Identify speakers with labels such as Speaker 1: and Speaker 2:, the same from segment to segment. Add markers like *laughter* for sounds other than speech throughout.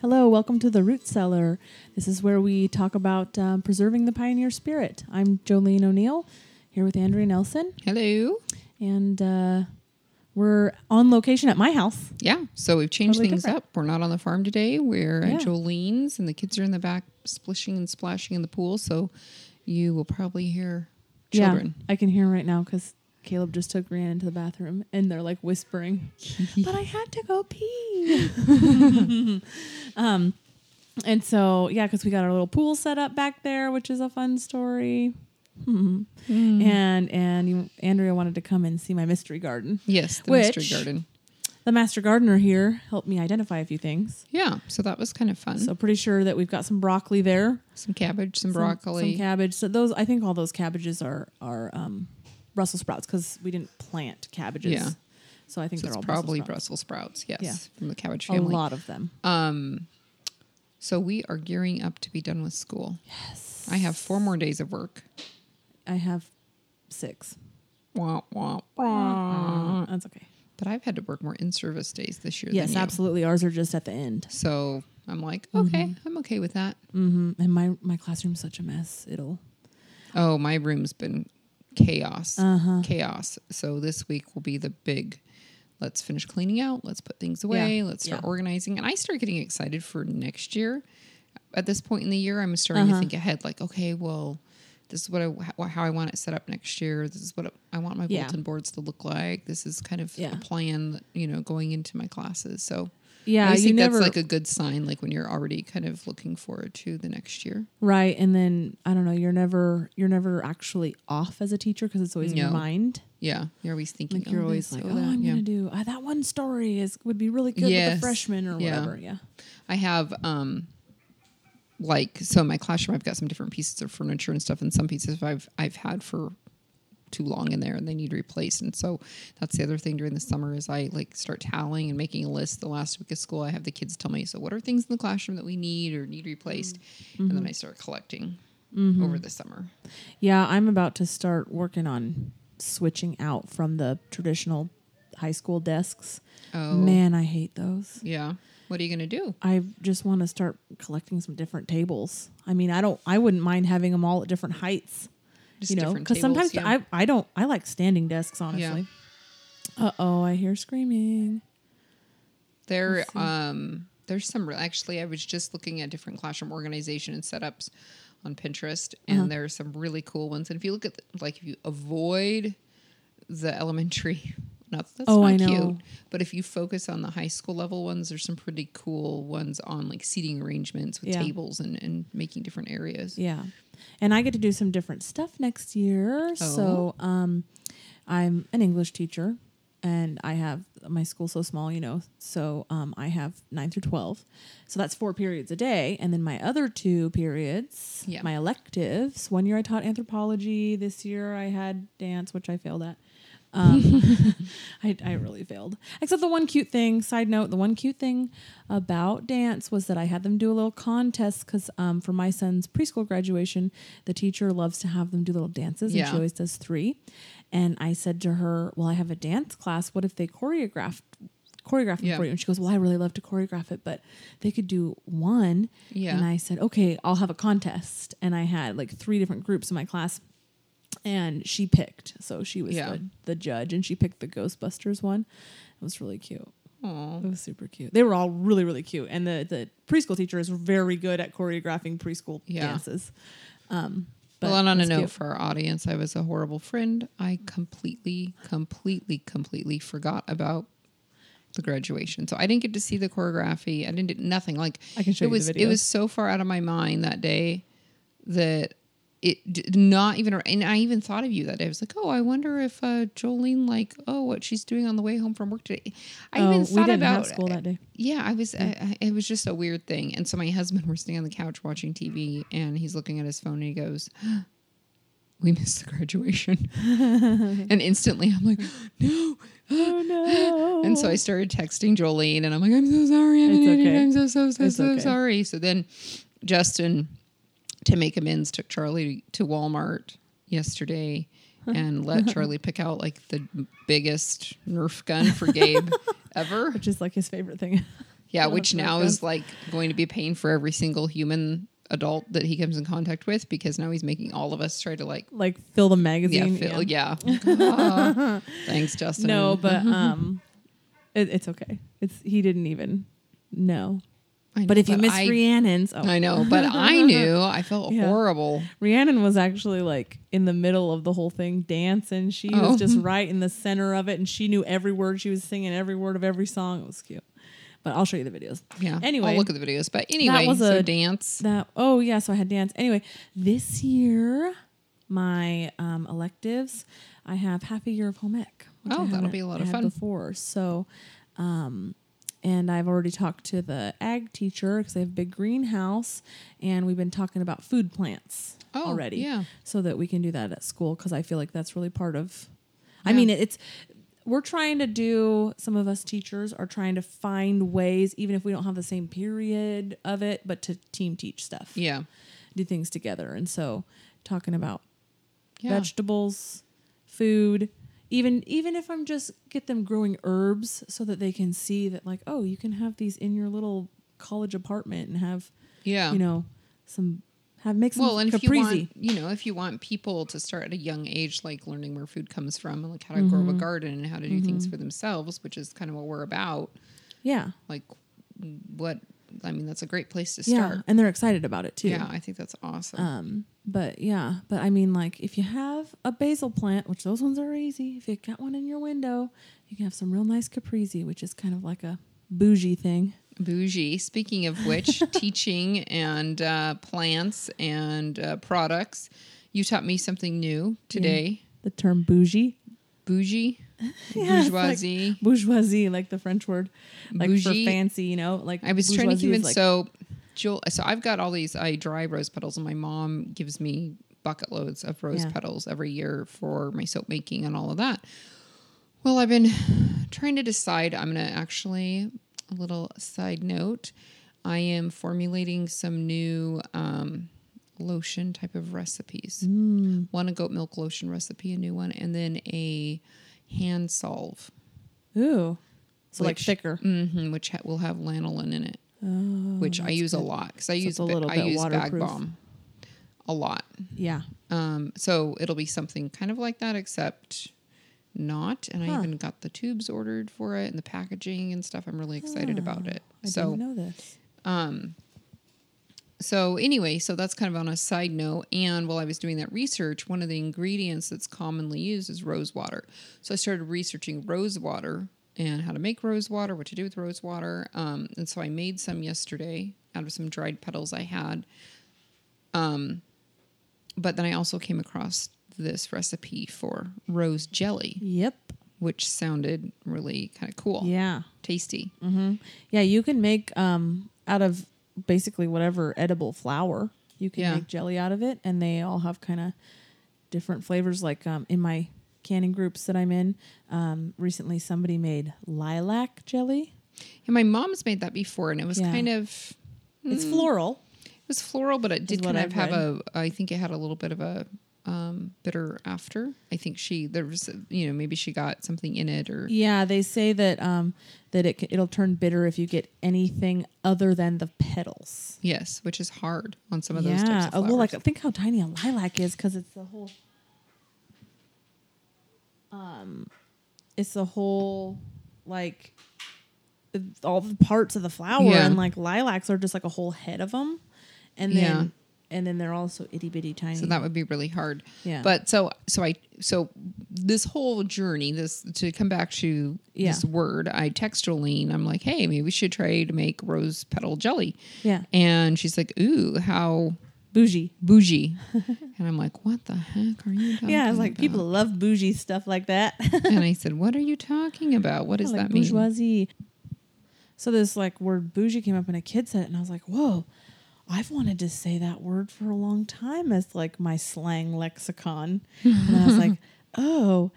Speaker 1: Hello, welcome to the Root Cellar. This is where we talk about um, preserving the pioneer spirit. I'm Jolene O'Neill here with Andrea Nelson,
Speaker 2: Hello.
Speaker 1: and uh, we're on location at my house.
Speaker 2: Yeah. So we've changed
Speaker 1: Totally
Speaker 2: things
Speaker 1: different.
Speaker 2: up. We're not on the farm today. We're
Speaker 1: Yeah.
Speaker 2: at Jolene's, and the kids are in the back splishing and splashing in the pool. So you will probably hear children.
Speaker 1: Yeah, I can hear right now because Caleb just took Rhiannon into the bathroom, and they're like whispering, *laughs* "But I had to go pee." *laughs* um, and so yeah, because we got our little pool set up back there, which is a fun story.
Speaker 2: Mm.
Speaker 1: And and you, Andrea wanted to come and see my mystery garden.
Speaker 2: Yes, the mystery garden.
Speaker 1: The master gardener here helped me identify a few things.
Speaker 2: Yeah. So that was kind of fun.
Speaker 1: So pretty sure that we've got some broccoli there,
Speaker 2: some cabbage, some,
Speaker 1: some-
Speaker 2: broccoli.
Speaker 1: some cabbage. So those, I think, all those cabbages are are um, Brussels sprouts because we didn't plant cabbages.
Speaker 2: Yeah.
Speaker 1: So I think
Speaker 2: so
Speaker 1: they're
Speaker 2: it's
Speaker 1: all
Speaker 2: probably
Speaker 1: Brussels
Speaker 2: Brussels sprouts. Yes,
Speaker 1: Yeah.
Speaker 2: from the cabbage family.
Speaker 1: A lot of them.
Speaker 2: Um, so we are gearing up to be done with school.
Speaker 1: Yes.
Speaker 2: I have four more days of work.
Speaker 1: I have six.
Speaker 2: Wah, wah, wah.
Speaker 1: That's okay.
Speaker 2: But I've had to work more in-service days this year.
Speaker 1: Yes, absolutely. Ours are just at the end.
Speaker 2: So I'm like, okay, I'm okay with that.
Speaker 1: hmm And my my classroom's such a mess. It'll.
Speaker 2: Oh, my room's been chaos.
Speaker 1: Uh-huh.
Speaker 2: Chaos. So this week will be the big let's finish cleaning out, let's put things away,
Speaker 1: Yeah.
Speaker 2: let's start
Speaker 1: Yeah.
Speaker 2: organizing. And I start getting excited for next year. At this point in the year, I'm starting to
Speaker 1: Uh-huh.
Speaker 2: think ahead like, okay, well, this is what I how- how I want it set up next year. This is what I want my
Speaker 1: Yeah.
Speaker 2: bulletin boards to look like. This is kind of a plan, you know, going into my classes. So
Speaker 1: Yeah,
Speaker 2: I think
Speaker 1: never
Speaker 2: that's like a good sign, like when you're already kind of looking forward to the next year.
Speaker 1: right, and then I don't know. You're never you're never actually off as a teacher because it's always in your mind.
Speaker 2: Yeah, you're always thinking.
Speaker 1: Like you're
Speaker 2: oh,
Speaker 1: always like,
Speaker 2: oh,
Speaker 1: oh,
Speaker 2: that.
Speaker 1: I'm
Speaker 2: yeah.
Speaker 1: gonna do uh, that one story is would be really good with
Speaker 2: Yes.
Speaker 1: the freshmen or
Speaker 2: Yeah.
Speaker 1: whatever. Yeah.
Speaker 2: I have um like so in my classroom I've got some different pieces of furniture and stuff and some pieces I've I've had for too long in there and they need replaced and so that's the other thing during the summer is I like start tallying and making a list the last week of school I have the kids tell me so what are things in the classroom that we need or need replaced and then mm-hmm. I start collecting mm-hmm. over the summer
Speaker 1: Yeah, I'm about to start working on switching out from the traditional high school desks.
Speaker 2: oh
Speaker 1: Man, I hate those.
Speaker 2: yeah what are you gonna do
Speaker 1: I just want to start collecting some different tables. I mean, I don't. I wouldn't mind having them all at different heights.
Speaker 2: Just
Speaker 1: you know, because sometimes
Speaker 2: yeah.
Speaker 1: I I don't. I like standing desks. Honestly. Uh oh, I hear screaming.
Speaker 2: There, um, there's some. Actually, I was just looking at different classroom organization and setups on Pinterest, and
Speaker 1: Uh-huh.
Speaker 2: there are some really cool ones. And if you look at, the, like, if you avoid the elementary, *laughs* not that that's
Speaker 1: Oh,
Speaker 2: not
Speaker 1: I
Speaker 2: cute,
Speaker 1: know.
Speaker 2: but if you focus on the high school level ones, there's some pretty cool ones on like seating arrangements with
Speaker 1: Yeah.
Speaker 2: tables and and making different areas.
Speaker 1: Yeah. And I get to do some different stuff next year. So um, I'm an English teacher and I have my school so small, you know. So um, I have nine through 12. So that's four periods a day. And then my other two periods, my electives. One year I taught anthropology. This year I had dance, which I failed at. Um, *laughs* *laughs* I, I really failed. Except the one cute thing, side note, the one cute thing about dance was that I had them do a little contest because um, for my son's preschool graduation, the teacher loves to have them do little dances and she always does three. And I said to her, Well, I have a dance class. What if they choreographed? Choreograph them
Speaker 2: Yeah.
Speaker 1: for you, and she goes, "Well, I really love to choreograph it, but they could do one."
Speaker 2: Yeah.
Speaker 1: And I said, "Okay, I'll have a contest." And I had like three different groups in my class, and she picked. So she was
Speaker 2: Yeah.
Speaker 1: the, the judge, and she picked the Ghostbusters one. It was really cute.
Speaker 2: Aw.
Speaker 1: It was super cute. They were all really, really cute. And the, the preschool teacher is very good at choreographing preschool
Speaker 2: Yeah.
Speaker 1: dances. Um, but
Speaker 2: well, and on a note
Speaker 1: cute.
Speaker 2: for our audience, I was a horrible friend. I completely, completely, completely forgot about the graduation. So I didn't get to see the choreography. I didn't do nothing. Like
Speaker 1: I can show
Speaker 2: it
Speaker 1: you the video.
Speaker 2: It was so far out of my mind that day that it did not even. And I even thought of you that day. I was like, oh, I wonder if uh, Jolene like oh what she's doing on the way home from work today. I
Speaker 1: oh,
Speaker 2: even thought about
Speaker 1: school that day.
Speaker 2: yeah, I was. I, I, it was just a weird thing. And so my husband, *laughs* we're sitting on the couch watching TV, and he's looking at his phone, and he goes, "We missed the graduation." *laughs* and instantly, I'm like, *gasps* "No!" *gasps*
Speaker 1: Oh no!
Speaker 2: And so I started texting Jolene, and I'm like, "I'm so sorry. I'm
Speaker 1: okay.
Speaker 2: I'm so so so
Speaker 1: It's
Speaker 2: so
Speaker 1: okay.
Speaker 2: sorry." So then, Justin, to make amends, took Charlie to Walmart yesterday. And let *laughs* Charlie pick out like the biggest Nerf gun for Gabe *laughs* ever.
Speaker 1: which is like his favorite thing.
Speaker 2: Yeah, *laughs* which now is like going to be paying for every single human adult that he comes in contact with because now he's making all of us try to like
Speaker 1: like fill the magazine.
Speaker 2: yeah,
Speaker 1: magazine.
Speaker 2: feel, yeah. Ah, thanks, Justin.
Speaker 1: No, but um, it, it's okay. It's he didn't even know.
Speaker 2: Know,
Speaker 1: But if you miss
Speaker 2: I,
Speaker 1: Rhiannon's, oh,
Speaker 2: I know, but *laughs* I knew. I felt
Speaker 1: Yeah.
Speaker 2: horrible.
Speaker 1: Rhiannon was actually like in the middle of the whole thing, dancing. She
Speaker 2: Oh.
Speaker 1: was just *laughs* right in the center of it, and she knew every word. She was singing every word of every song. It was cute. But I'll show you the videos.
Speaker 2: Yeah.
Speaker 1: Anyway,
Speaker 2: I'll look at the videos. But anyway, that
Speaker 1: was
Speaker 2: so
Speaker 1: a-
Speaker 2: dance.
Speaker 1: that. Oh yeah, so I had dance. Anyway, this year my um, electives, I have half a year of home ec.
Speaker 2: Oh, that'll be a lot of fun.
Speaker 1: Before, so. Um, and I've already talked to the ag teacher because they have a big greenhouse, and we've been talking about food plants
Speaker 2: Oh,
Speaker 1: already.
Speaker 2: yeah.
Speaker 1: so that we can do that at school because I feel like that's really part of. I
Speaker 2: Yeah.
Speaker 1: mean, it's we're trying to do. Some of us teachers are trying to find ways, even if we don't have the same period of it, but to team teach stuff,
Speaker 2: Yeah.
Speaker 1: do things together. And so, talking about
Speaker 2: Yeah.
Speaker 1: vegetables, food, even even if I'm just get them growing herbs so that they can see that like, oh, you can have these in your little college apartment and have
Speaker 2: Yeah.
Speaker 1: you know some have make some
Speaker 2: well, and if you want, you know, if you want people to start at a young age, like learning where food comes from and like how to grow
Speaker 1: Mm-hmm.
Speaker 2: a garden and how to do things for themselves, which is kind of what we're about.
Speaker 1: yeah.
Speaker 2: Like, what? I mean, that's a great place to start.
Speaker 1: Yeah, and they're excited about it too.
Speaker 2: Yeah, I think that's awesome.
Speaker 1: Um, but yeah, but I mean, like if you have a basil plant, which those ones are easy. If you got one in your window, you can have some real nice caprese, which is kind of like a bougie thing.
Speaker 2: Bougie. Speaking of which, *laughs* teaching and uh, plants and uh, products. You taught me something new today.
Speaker 1: The term bougie,
Speaker 2: Bougie, *laughs*
Speaker 1: Yeah, it's like
Speaker 2: bourgeoisie.
Speaker 1: bourgeoisie, like the French word, like
Speaker 2: Bougie.
Speaker 1: for fancy, you know, like
Speaker 2: I was trying to
Speaker 1: bourgeoisie
Speaker 2: convince.
Speaker 1: like,
Speaker 2: so, Jewel. So I've got all these. I dry rose petals, and my mom gives me bucket loads of rose
Speaker 1: Yeah.
Speaker 2: petals every year for my soap making and all of that. Well, I've been trying to decide. I'm going to actually a little side note. I am formulating some new um, lotion type of recipes.
Speaker 1: Mm.
Speaker 2: One a goat milk lotion recipe, a new one, and then a hand salve,
Speaker 1: ooh, so like thicker.
Speaker 2: hmm which ha- will have lanolin in it
Speaker 1: Oh,
Speaker 2: which I use a lot because I
Speaker 1: So
Speaker 2: use
Speaker 1: a
Speaker 2: ba-
Speaker 1: little
Speaker 2: I
Speaker 1: bit
Speaker 2: use bag
Speaker 1: waterproof.
Speaker 2: bomb a lot.
Speaker 1: Yeah,
Speaker 2: Um, so it'll be something kind of like that, except not. And I even got the tubes ordered for it and the packaging and stuff. I'm really excited about it.
Speaker 1: I
Speaker 2: so
Speaker 1: didn't know this.
Speaker 2: So anyway, so that's kind of on a side note. And while I was doing that research, one of the ingredients that's commonly used is rose water. So I started researching rose water and how to make rose water, what to do with rose water. Um, and so I made some yesterday out of some dried petals I had. Um, but then I also came across this recipe for rose jelly,
Speaker 1: Yep.
Speaker 2: which sounded really kind of cool,
Speaker 1: Yeah.
Speaker 2: tasty. Mm-hmm.
Speaker 1: Yeah, you can make um out of basically whatever edible flower. You can
Speaker 2: Yeah.
Speaker 1: make jelly out of it, and they all have kind of different flavors. Like um, in my canning groups that I'm in, um, recently somebody made lilac jelly.
Speaker 2: And my mom's made that before, and it was
Speaker 1: Yeah.
Speaker 2: kind of
Speaker 1: It's floral.
Speaker 2: It was floral, but it did kind of
Speaker 1: I've
Speaker 2: have
Speaker 1: read.
Speaker 2: a. I think it had a little bit of a um, bitter after. I think she there was you know maybe she got something in it or
Speaker 1: Yeah, they say that um that it it'll turn bitter if you get anything other than the petals.
Speaker 2: yes, which is hard on some of those
Speaker 1: yeah.
Speaker 2: types
Speaker 1: Oh, well, like think how tiny a lilac is because it's the whole. Um, it's the whole like all the parts of the flower,
Speaker 2: Yeah.
Speaker 1: and like lilacs are just like a whole head of them, and then. And then they're also itty bitty tiny.
Speaker 2: so that would be really hard.
Speaker 1: Yeah.
Speaker 2: But so so I so this whole journey, this to come back to
Speaker 1: Yeah.
Speaker 2: this word, I text Jolene. I'm like, hey, maybe we should try to make rose petal jelly.
Speaker 1: yeah,
Speaker 2: And she's like, ooh, how
Speaker 1: bougie.
Speaker 2: bougie. *laughs* and I'm like, what the heck are you talking
Speaker 1: Yeah, was like
Speaker 2: about?
Speaker 1: people love bougie stuff like that.
Speaker 2: and I *laughs* said, what are you talking about? What does
Speaker 1: like
Speaker 2: that mean?
Speaker 1: bourgeoisie. So this like word bougie came up in a kid set, and I was like, whoa. I've wanted to say that word for a long time as like my slang lexicon. *laughs* and I was like, oh,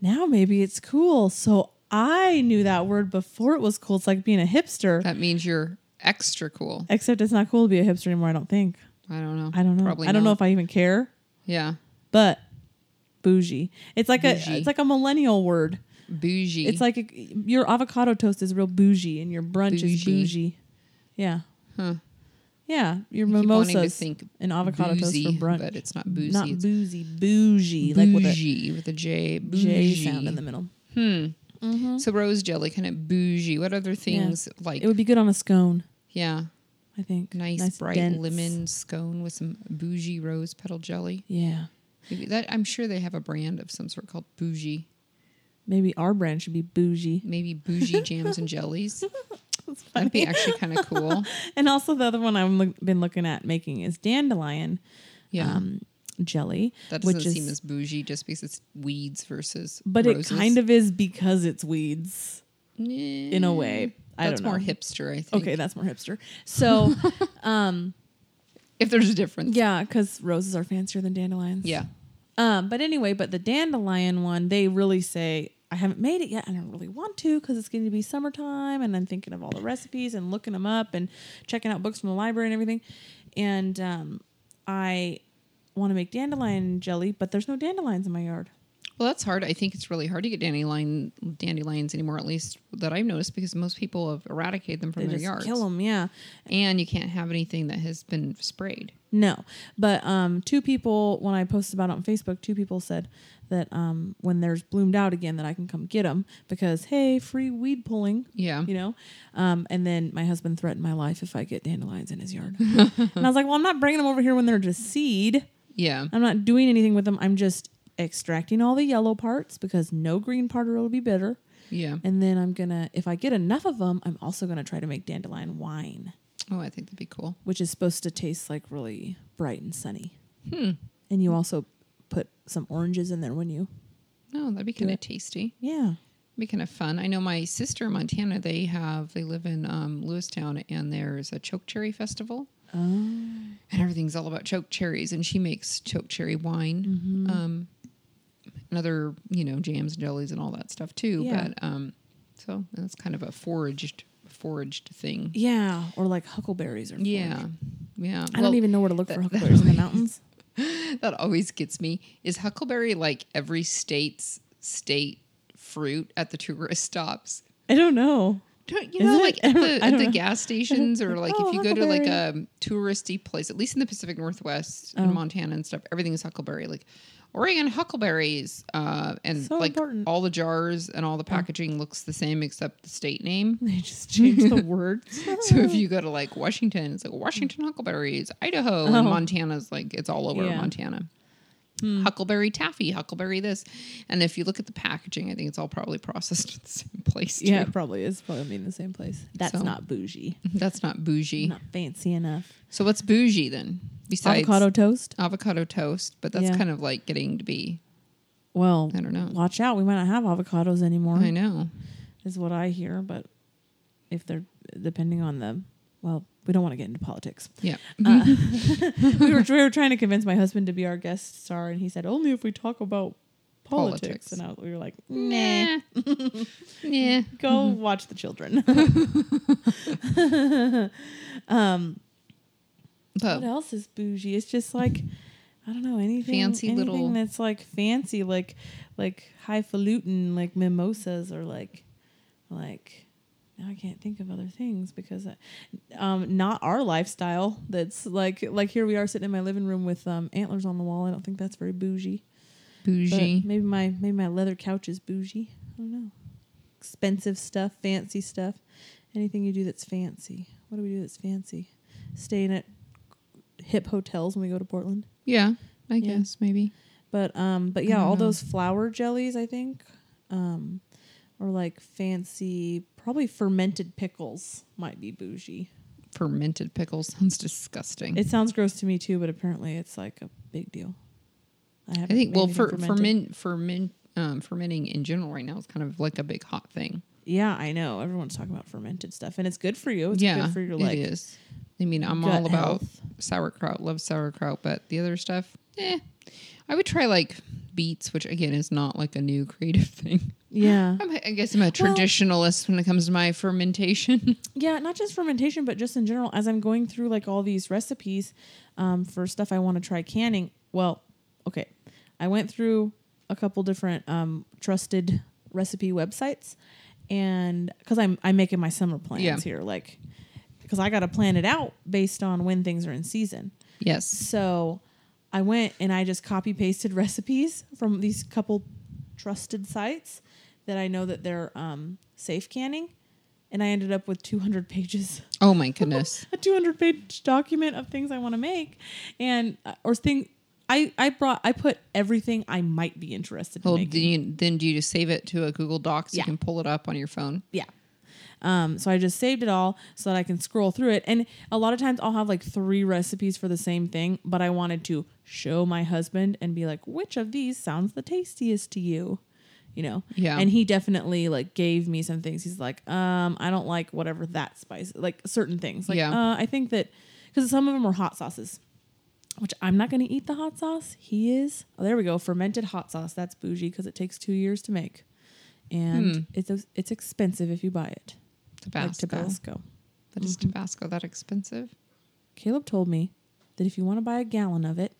Speaker 1: now maybe it's cool. So I knew that word before it was cool. It's like being a hipster,
Speaker 2: That means you're extra cool.
Speaker 1: except it's not cool to be a hipster anymore. I don't think.
Speaker 2: I don't know.
Speaker 1: I don't know.
Speaker 2: Probably
Speaker 1: I don't know if I even care,
Speaker 2: Yeah.
Speaker 1: but bougie. It's like
Speaker 2: Bougie.
Speaker 1: a it's like a millennial word.
Speaker 2: bougie.
Speaker 1: It's like a, your avocado toast is real bougie, and your brunch is
Speaker 2: Bougie.
Speaker 1: bougie. Yeah,
Speaker 2: huh.
Speaker 1: Yeah. Your
Speaker 2: I keep wanting
Speaker 1: mimosas and avocado
Speaker 2: boozy,
Speaker 1: toast for brunch,
Speaker 2: but it's not boozy.
Speaker 1: not boozy, bougie, like with a
Speaker 2: bougie with a J.
Speaker 1: J
Speaker 2: Bougie.
Speaker 1: sound in the middle.
Speaker 2: Hmm.
Speaker 1: Mm-hmm.
Speaker 2: So rose jelly, kind of bougie. What other things like?
Speaker 1: It would be good on a scone,
Speaker 2: yeah,
Speaker 1: I think.
Speaker 2: nice, bright
Speaker 1: dense.
Speaker 2: lemon scone with some bougie rose petal jelly.
Speaker 1: Yeah,
Speaker 2: Maybe that I'm sure they have a brand of some sort called bougie.
Speaker 1: maybe our brand should be bougie.
Speaker 2: Maybe bougie jams and jellies. *laughs*
Speaker 1: That's
Speaker 2: That'd be actually kind of cool. *laughs*
Speaker 1: and also the other one I've look, been looking at making is dandelion
Speaker 2: Yeah,
Speaker 1: um, jelly,
Speaker 2: that doesn't
Speaker 1: which is,
Speaker 2: seem as bougie just because it's weeds versus.
Speaker 1: but
Speaker 2: roses.
Speaker 1: it kind of is because it's weeds in a way. I
Speaker 2: That's more hipster, I think.
Speaker 1: Okay, that's more hipster. So, *laughs* um,
Speaker 2: If there's a difference.
Speaker 1: yeah, because roses are fancier than dandelions.
Speaker 2: Yeah.
Speaker 1: Um, but anyway, but the dandelion one, they really say I haven't made it yet, I don't really want to because it's going to be summertime, and I'm thinking of all the recipes and looking them up and checking out books from the library and everything, and um, I want to make dandelion jelly, but there's no dandelions in my yard.
Speaker 2: Well, that's hard. I think it's really hard to get dandelion dandelions anymore, at least that I've noticed, because most people have eradicated them from
Speaker 1: They
Speaker 2: their
Speaker 1: just
Speaker 2: yards.
Speaker 1: kill them, yeah.
Speaker 2: And you can't have anything that has been sprayed.
Speaker 1: No, but um, two people when I posted about it on Facebook, two people said that um, when there's bloomed out again, that I can come get them because hey, free weed pulling.
Speaker 2: Yeah.
Speaker 1: you know. Um, and then my husband threatened my life if I get dandelions in his yard, *laughs* and I was like, well, I'm not bringing them over here when they're just seed.
Speaker 2: Yeah.
Speaker 1: I'm not doing anything with them. I'm just extracting all the yellow parts because no green part will be bitter.
Speaker 2: Yeah.
Speaker 1: And then I'm gonna, if I get enough of them, I'm also gonna try to make dandelion wine,
Speaker 2: Oh, I think that'd be cool.
Speaker 1: which is supposed to taste like really bright and sunny.
Speaker 2: Hmm.
Speaker 1: And you also put some oranges in there when you,
Speaker 2: Oh, that'd be kind of tasty.
Speaker 1: yeah.
Speaker 2: be kind of fun. I know my sister in Montana, they have, they live in um, Lewistown, and there's a choke cherry festival.
Speaker 1: Oh,
Speaker 2: and everything's all about choke cherries and she makes choke cherry wine
Speaker 1: Mm-hmm.
Speaker 2: um and other you know jams and jellies and all that stuff too
Speaker 1: Yeah.
Speaker 2: but um so that's kind of a foraged foraged thing
Speaker 1: yeah, or like huckleberries or
Speaker 2: yeah yeah
Speaker 1: I
Speaker 2: Well,
Speaker 1: don't even know where to look for
Speaker 2: that-
Speaker 1: huckleberries in the *laughs* mountains.
Speaker 2: that always gets me is huckleberry like every state's state fruit at the tourist stops
Speaker 1: I don't know.
Speaker 2: don't you
Speaker 1: Is
Speaker 2: know
Speaker 1: it?
Speaker 2: like at the, at the gas stations or like
Speaker 1: Oh,
Speaker 2: if you go to like a touristy place at least in the pacific northwest
Speaker 1: Oh.
Speaker 2: in montana and stuff everything is huckleberry like oregon huckleberries uh and
Speaker 1: So
Speaker 2: like
Speaker 1: important.
Speaker 2: all the jars and all the packaging looks the same except the state name *laughs*
Speaker 1: They just changed the *laughs* words.
Speaker 2: so if you go to like washington it's like washington huckleberries idaho
Speaker 1: Oh.
Speaker 2: and montana's like it's all over
Speaker 1: Yeah. Hmm.
Speaker 2: Huckleberry taffy, huckleberry this, and if you look at the packaging, I think it's all probably processed *laughs* in the same place. Too.
Speaker 1: Yeah, it probably is. Probably mean the same place. That's
Speaker 2: So-
Speaker 1: not bougie. *laughs*
Speaker 2: That's not bougie.
Speaker 1: Not fancy enough.
Speaker 2: So what's bougie then? Besides
Speaker 1: Avocado toast.
Speaker 2: avocado toast, but that's
Speaker 1: Yeah.
Speaker 2: kind of like getting to be.
Speaker 1: Well,
Speaker 2: I don't know.
Speaker 1: watch out. We might not have avocados anymore.
Speaker 2: I know.
Speaker 1: Is what I hear. But if they're depending on the, well, we don't want to get into politics.
Speaker 2: Yeah.
Speaker 1: Uh, *laughs* we were we were trying to convince my husband to be our guest star, and he said only if we talk about politics.
Speaker 2: Politics.
Speaker 1: And I, we were like, nah,
Speaker 2: Nah. yeah. *laughs*
Speaker 1: go watch the children. *laughs* um,
Speaker 2: But
Speaker 1: what else is bougie? It's just like I don't know anything
Speaker 2: Fancy
Speaker 1: anything
Speaker 2: little-
Speaker 1: that's like fancy, like like highfalutin, like mimosas or like like now I can't think of other things because I, um not our lifestyle. That's like like here we are sitting in my living room with um antlers on the wall. I don't think that's very bougie. But
Speaker 2: bougie.
Speaker 1: maybe my maybe my leather couch is bougie. I don't know. Expensive stuff, fancy stuff. Anything you do that's fancy. What do we do that's fancy? Staying at hip hotels when we go to Portland.
Speaker 2: Yeah. I
Speaker 1: Yeah.
Speaker 2: guess maybe.
Speaker 1: But um but yeah, all
Speaker 2: know.
Speaker 1: those flower jellies I think. Um or like fancy probably fermented pickles might be bougie.
Speaker 2: Fermented pickles sounds disgusting.
Speaker 1: It sounds gross to me too, but apparently it's like a big deal. I
Speaker 2: I think well for ferment ferment um, fermenting in general right now is kind of like a big hot thing.
Speaker 1: Yeah, I know. Everyone's talking about fermented stuff, and it's good for you. It's
Speaker 2: yeah,
Speaker 1: good for your like
Speaker 2: it is. I mean, I'm all about
Speaker 1: health.
Speaker 2: sauerkraut. Love sauerkraut, but the other stuff, eh. I would try like beets, which again is not like a new creative *laughs* thing.
Speaker 1: Yeah,
Speaker 2: I'm, I guess I'm a traditionalist when it comes to my fermentation. *laughs*
Speaker 1: yeah. Not just fermentation, but just in general. As I'm going through like all these recipes um, for stuff I want to try canning. Well, okay, I went through a couple different um, trusted recipe websites, and because I'm I'm making my summer plans
Speaker 2: Yeah.
Speaker 1: here, like because I got to plan it out based on when things are in season.
Speaker 2: Yes.
Speaker 1: So I went and I just copy pasted *laughs* recipes from these couple trusted sites that I know that they're um, safe canning, and I ended up with 200 *laughs* pages
Speaker 2: Oh my goodness. *laughs*
Speaker 1: a 200 page document of things I want to make and uh, or thing I I brought I put everything I might be interested in
Speaker 2: well,
Speaker 1: making.
Speaker 2: then you, then do you just save it to a Google Docs?
Speaker 1: Yeah.
Speaker 2: You can pull it up on your phone.
Speaker 1: yeah. Um, so I just saved it all so that I can scroll through it. And a lot of times I'll have like three recipes for the same thing, but I wanted to show my husband and be like, which of these sounds the tastiest to you? You know?
Speaker 2: Yeah.
Speaker 1: And he definitely like gave me some things. He's like, um, I don't like whatever that spice, like certain things. Like,
Speaker 2: Yeah.
Speaker 1: uh, I think that because some of them are hot sauces. which I'm not going to eat the hot sauce. He is. Oh, there we go. Fermented hot sauce. That's bougie because it takes two years to make, and
Speaker 2: Hmm.
Speaker 1: it's it's expensive if you buy it.
Speaker 2: Tabasco.
Speaker 1: Like Tabasco.
Speaker 2: But is Tabasco that expensive?
Speaker 1: Caleb told me that if you want to buy a gallon of it,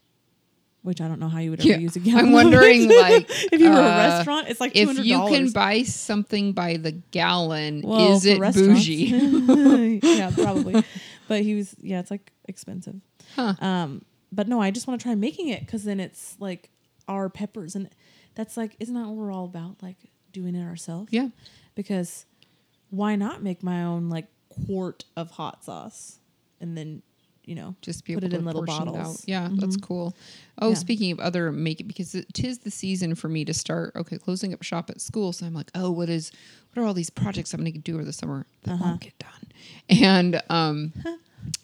Speaker 1: which I don't know how you would ever
Speaker 2: Yeah.
Speaker 1: use *laughs* a gallon.
Speaker 2: I'm wondering, like,
Speaker 1: if you were
Speaker 2: uh,
Speaker 1: a restaurant, it's like two
Speaker 2: If you can buy something by the gallon,
Speaker 1: Well,
Speaker 2: is it bougie? *laughs*
Speaker 1: yeah, probably. But he was, yeah, it's like expensive.
Speaker 2: Huh.
Speaker 1: Um, but no, I just want to try making it because then it's like our peppers, and that's like, isn't that what we're all about? Like doing it ourselves.
Speaker 2: yeah.
Speaker 1: Because why not make my own like quart of hot sauce and then, you know,
Speaker 2: just be
Speaker 1: Put
Speaker 2: able
Speaker 1: it
Speaker 2: to
Speaker 1: in little
Speaker 2: portion it
Speaker 1: bottles.
Speaker 2: out. Yeah, that's cool. Oh,
Speaker 1: Yeah.
Speaker 2: speaking of other make it because it tis the season for me to start. Okay, closing up shop at school, so I'm like, oh, what is what are all these projects I'm going to do over the summer that
Speaker 1: Uh-huh.
Speaker 2: won't get done? And um,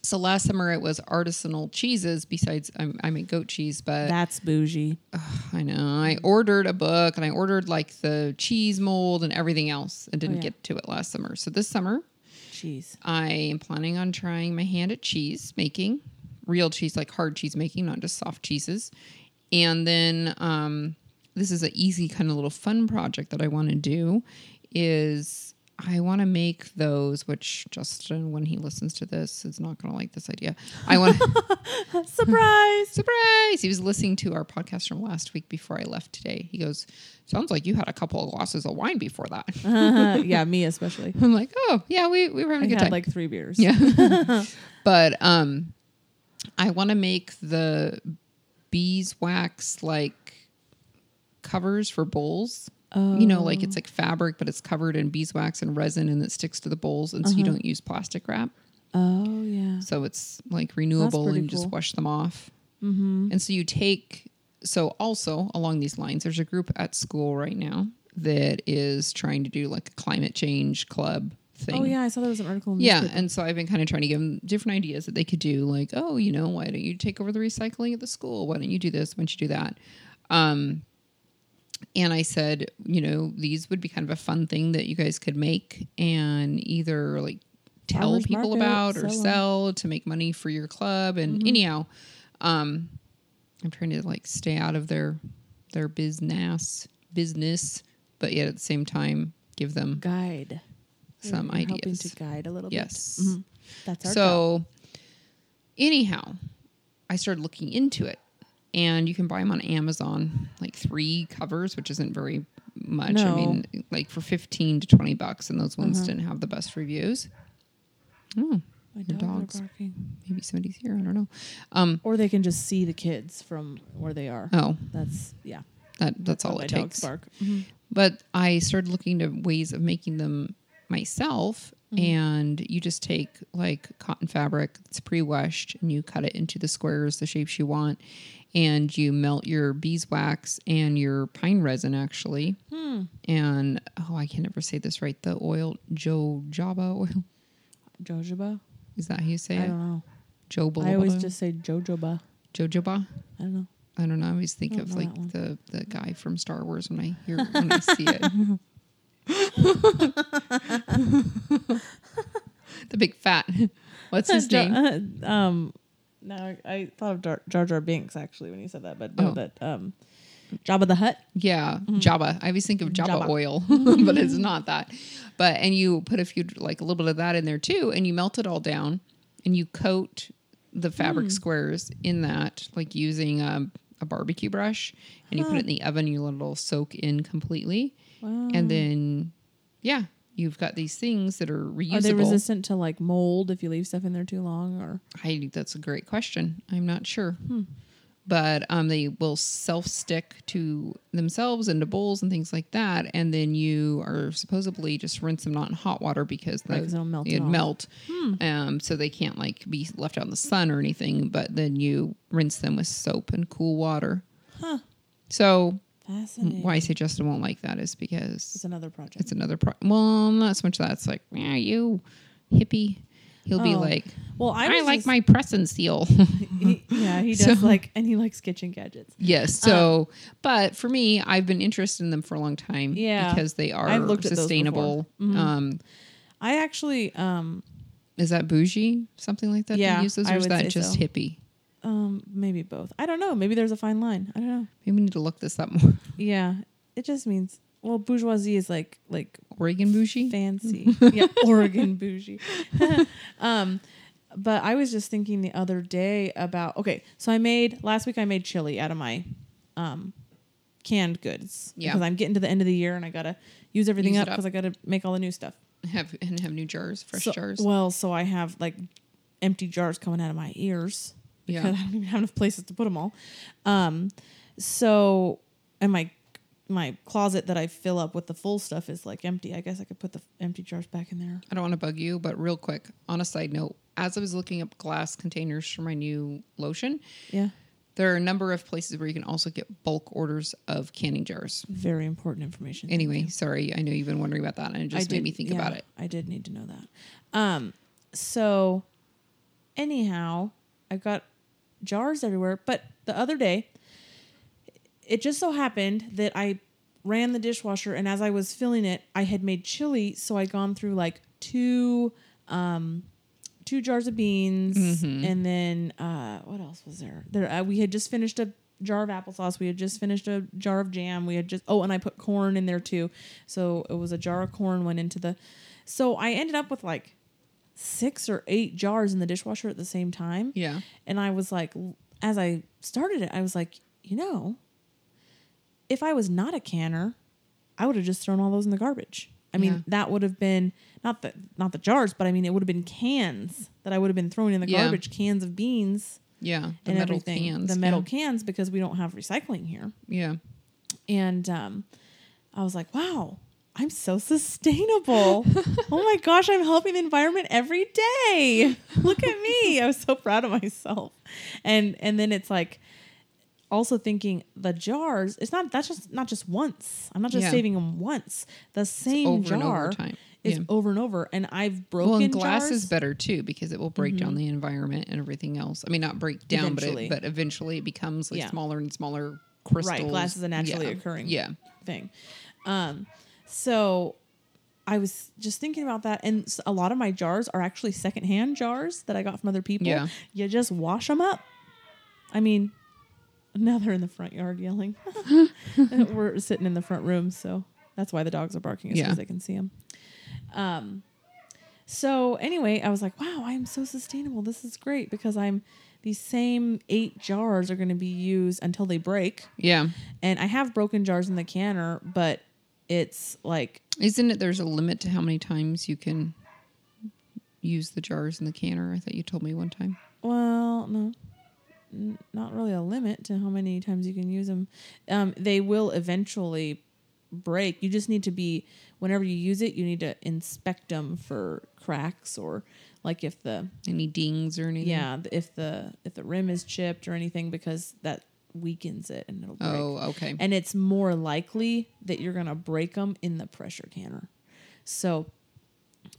Speaker 2: so last summer it was artisanal cheeses. Besides, I'm, I make goat cheese, but
Speaker 1: that's bougie.
Speaker 2: I know I ordered a book and I ordered like the cheese mold and everything else, and didn't
Speaker 1: yeah.
Speaker 2: get to it last summer. So this summer
Speaker 1: Cheese.
Speaker 2: I am planning on trying my hand at cheese making, real cheese, like hard cheese making, not just soft cheeses. And then um, this is an easy kind of little fun project that I want to do. Is I want to make those, which Justin, when he listens to this, is not going to like this idea. I want *laughs*
Speaker 1: Surprise.
Speaker 2: surprise. He was listening to our podcast from last week before I left today. He goes, "Sounds like you had a couple of glasses of wine before that."
Speaker 1: uh, *laughs* yeah, me especially.
Speaker 2: I'm like, "Oh yeah, we we were having
Speaker 1: I
Speaker 2: a good
Speaker 1: had
Speaker 2: time."
Speaker 1: like three beers.
Speaker 2: Yeah. *laughs* but um I want to make the beeswax like covers for bowls. You know, like it's like fabric, but it's covered in beeswax and resin and it sticks to the bowls. And so you don't use plastic wrap.
Speaker 1: Oh yeah.
Speaker 2: So it's like renewable and you just wash them off. Mm-hmm. And so you take, so also along these lines, there's a group at school right now that is trying to do like a climate change club thing.
Speaker 1: Oh yeah, I saw there was an article. In
Speaker 2: Yeah, and so I've been kind of trying to give them different ideas that they could do, like, oh, you know, why don't you take over the recycling at the school? Why don't you do this? Why don't you do that? Um, and I said, you know, these would be kind of a fun thing that you guys could make and either like tell
Speaker 1: Farmers
Speaker 2: people
Speaker 1: market,
Speaker 2: about or
Speaker 1: sell
Speaker 2: sell to make money for your club. And anyhow, um, I'm trying to like stay out of their their business business, but yet at the same time give them
Speaker 1: guide.
Speaker 2: some
Speaker 1: You're
Speaker 2: ideas.
Speaker 1: to guide a little
Speaker 2: Yes.
Speaker 1: bit. Mhm. That's our job.
Speaker 2: So, anyhow, I started looking into it, and you can buy them on Amazon, like three covers, which isn't very much. I mean, like for fifteen to twenty bucks, and those ones
Speaker 1: Uh-huh.
Speaker 2: didn't have the best reviews. Oh,
Speaker 1: My
Speaker 2: the
Speaker 1: dogs, barking.
Speaker 2: maybe somebody's here. I don't know. Um,
Speaker 1: Or they can just see the kids from where they are.
Speaker 2: oh,
Speaker 1: That's yeah.
Speaker 2: that that's all it takes.
Speaker 1: bark. Mhm.
Speaker 2: But I started looking to ways of making them myself. And you just take like cotton fabric that's pre washed and you cut it into the squares, the shapes you want. And you melt your beeswax and your pine resin actually. And oh, I can never say this right. The oil, jojoba oil.
Speaker 1: Jojoba.
Speaker 2: Is that how you say
Speaker 1: I
Speaker 2: it?
Speaker 1: don't know.
Speaker 2: Jojoba.
Speaker 1: I always just say jojoba.
Speaker 2: jojoba.
Speaker 1: I don't know.
Speaker 2: I don't know. I always think
Speaker 1: I
Speaker 2: of like the the guy from Star Wars when I hear when I see it. *laughs* *laughs* the big fat. *laughs* What's his name?
Speaker 1: um, no, I, thought of Jar, Jar Jar Binks actually when you said that, but no,
Speaker 2: Oh.
Speaker 1: that um, Jabba the Hutt.
Speaker 2: Yeah, Jabba. I always think of Jabba,
Speaker 1: Jabba.
Speaker 2: oil, *laughs* *laughs* but it's not that. But and you put a few like a little bit of that in there too, and you melt it all down, and you coat the fabric squares in that, like using um, a barbecue brush, and you put it in the oven. You let it all soak in completely,
Speaker 1: Wow.
Speaker 2: and then yeah, you've got these things that are reusable.
Speaker 1: Are they resistant to like mold if you leave stuff in there too long or
Speaker 2: I that's a great question. I'm not sure.
Speaker 1: Hmm.
Speaker 2: But um, they will self stick to themselves into bowls and things like that, and then you are supposedly just rinse them not in hot water because
Speaker 1: Right,
Speaker 2: the,
Speaker 1: 'cause it'll melt it
Speaker 2: it'd.
Speaker 1: Hmm.
Speaker 2: Um, so they can't like be left out in the sun or anything. But then you rinse them with soap and cool water.
Speaker 1: Huh.
Speaker 2: So
Speaker 1: fascinating?
Speaker 2: why I say Justin won't like that is because
Speaker 1: It's another project.
Speaker 2: it's another pro. Well, not so much that. It's like, yeah, you hippie. He'll be
Speaker 1: Oh.
Speaker 2: like,
Speaker 1: well, I,
Speaker 2: I, like
Speaker 1: just-
Speaker 2: my press and seal. *laughs*
Speaker 1: he- yeah, he *laughs* does
Speaker 2: So-
Speaker 1: like, and he likes kitchen gadgets.
Speaker 2: yes. So, but for me, I've been interested in them for a long time.
Speaker 1: Yeah.
Speaker 2: Because they are
Speaker 1: I've looked
Speaker 2: sustainable.
Speaker 1: Mhm.
Speaker 2: Um,
Speaker 1: I actually, um,
Speaker 2: is that bougie? Something like that?
Speaker 1: Yeah,
Speaker 2: To use those,
Speaker 1: I
Speaker 2: or is that just
Speaker 1: so.
Speaker 2: hippie?
Speaker 1: Um, maybe both. I don't know. Maybe there's a fine line. I don't know.
Speaker 2: Maybe we need to look this up more. *laughs*
Speaker 1: Yeah, it just means well, bourgeoisie is like like
Speaker 2: Oregon bougie.
Speaker 1: fancy. *laughs* yeah, Oregon bougie. *laughs* um, but I was just thinking the other day about okay, so I made last week I made chili out of my um canned goods
Speaker 2: Yeah.
Speaker 1: because I'm getting to the end of the year and I gotta use everything
Speaker 2: Use
Speaker 1: up because I gotta make all the new stuff.
Speaker 2: Have and have new jars, fresh
Speaker 1: So-
Speaker 2: jars.
Speaker 1: Well, so I have like empty jars coming out of my ears because
Speaker 2: Yeah. *laughs*
Speaker 1: I don't even have enough places to put them all. Um, so and my my closet that I fill up with the full stuff is like empty. I guess I could put the empty jars back in there.
Speaker 2: I don't want to bug you, but real quick, on a side note, as I was looking up glass containers for my new lotion,
Speaker 1: Yeah,
Speaker 2: there are a number of places where you can also get bulk orders of canning jars.
Speaker 1: very important information.
Speaker 2: Anyway, sorry, I know you've been wondering about that, and it just made me think
Speaker 1: yeah,
Speaker 2: about it.
Speaker 1: I did need to know that. Um, so anyhow, I've got jars everywhere. But the other day, it just so happened that I ran the dishwasher, and as I was filling it, I had made chili. So I'd gone through like two, um, two jars of beans,
Speaker 2: Mm-hmm.
Speaker 1: and then uh, what else was there? There uh, we had just finished a jar of applesauce. We had just finished a jar of jam. We had just oh, and I put corn in there too. So it was a jar of corn went into the. So I ended up with like six or eight jars in the dishwasher at the same time.
Speaker 2: Yeah.
Speaker 1: And I was like, as I started it, I was like, you know, if I was not a canner, I would have just thrown all those in the garbage. I mean,
Speaker 2: Yeah.
Speaker 1: that would have been not the not the jars, but I mean, it would have been cans that I would have been throwing in the
Speaker 2: Yeah.
Speaker 1: garbage, cans of beans
Speaker 2: Yeah. The
Speaker 1: and
Speaker 2: metal
Speaker 1: everything,
Speaker 2: cans.
Speaker 1: the metal
Speaker 2: yeah.
Speaker 1: cans, because we don't have recycling here.
Speaker 2: Yeah.
Speaker 1: And um, I was like, wow, I'm so sustainable. oh my gosh, I'm helping the environment every day. Look at me. I was so proud of myself. And and then it's like also thinking the jars, it's not that's just not just once. I'm not just
Speaker 2: Yeah.
Speaker 1: saving them once. The same jar
Speaker 2: time.
Speaker 1: is
Speaker 2: Yeah.
Speaker 1: over and over. And I've broken
Speaker 2: Well, and glass
Speaker 1: jars.
Speaker 2: is better too because it will break down the environment and everything else. I mean, not break down,
Speaker 1: Eventually.
Speaker 2: but it, but eventually it becomes like
Speaker 1: Yeah.
Speaker 2: smaller and smaller crystals.
Speaker 1: Right, glass is a naturally
Speaker 2: Yeah.
Speaker 1: occurring
Speaker 2: Yeah.
Speaker 1: thing. Um, so I was just thinking about that, and a lot of my jars are actually secondhand jars that I got from other people.
Speaker 2: Yeah.
Speaker 1: you just wash them up. I mean, now they're in the front yard yelling. *laughs* We're sitting in the front room, so that's why the dogs are barking, as
Speaker 2: Yeah.
Speaker 1: as they can see them. Um, so anyway, I was like, wow, I am so sustainable. This is great because I'm these same eight jars are going to be used until they break.
Speaker 2: Yeah.
Speaker 1: And I have broken jars in the canner, but it's like
Speaker 2: Isn't it there's a limit to how many times you can use the jars in the canner? I thought you told me one time.
Speaker 1: Well, no, N- not really a limit to how many times you can use them. Um, they will eventually break. You just need to be whenever you use it, you need to inspect them for cracks or like if the
Speaker 2: Any dings or anything?
Speaker 1: yeah if the if the rim is chipped or anything because that weakens it and it'll break.
Speaker 2: Oh, okay.
Speaker 1: and it's more likely that you're gonna break them in the pressure canner. So,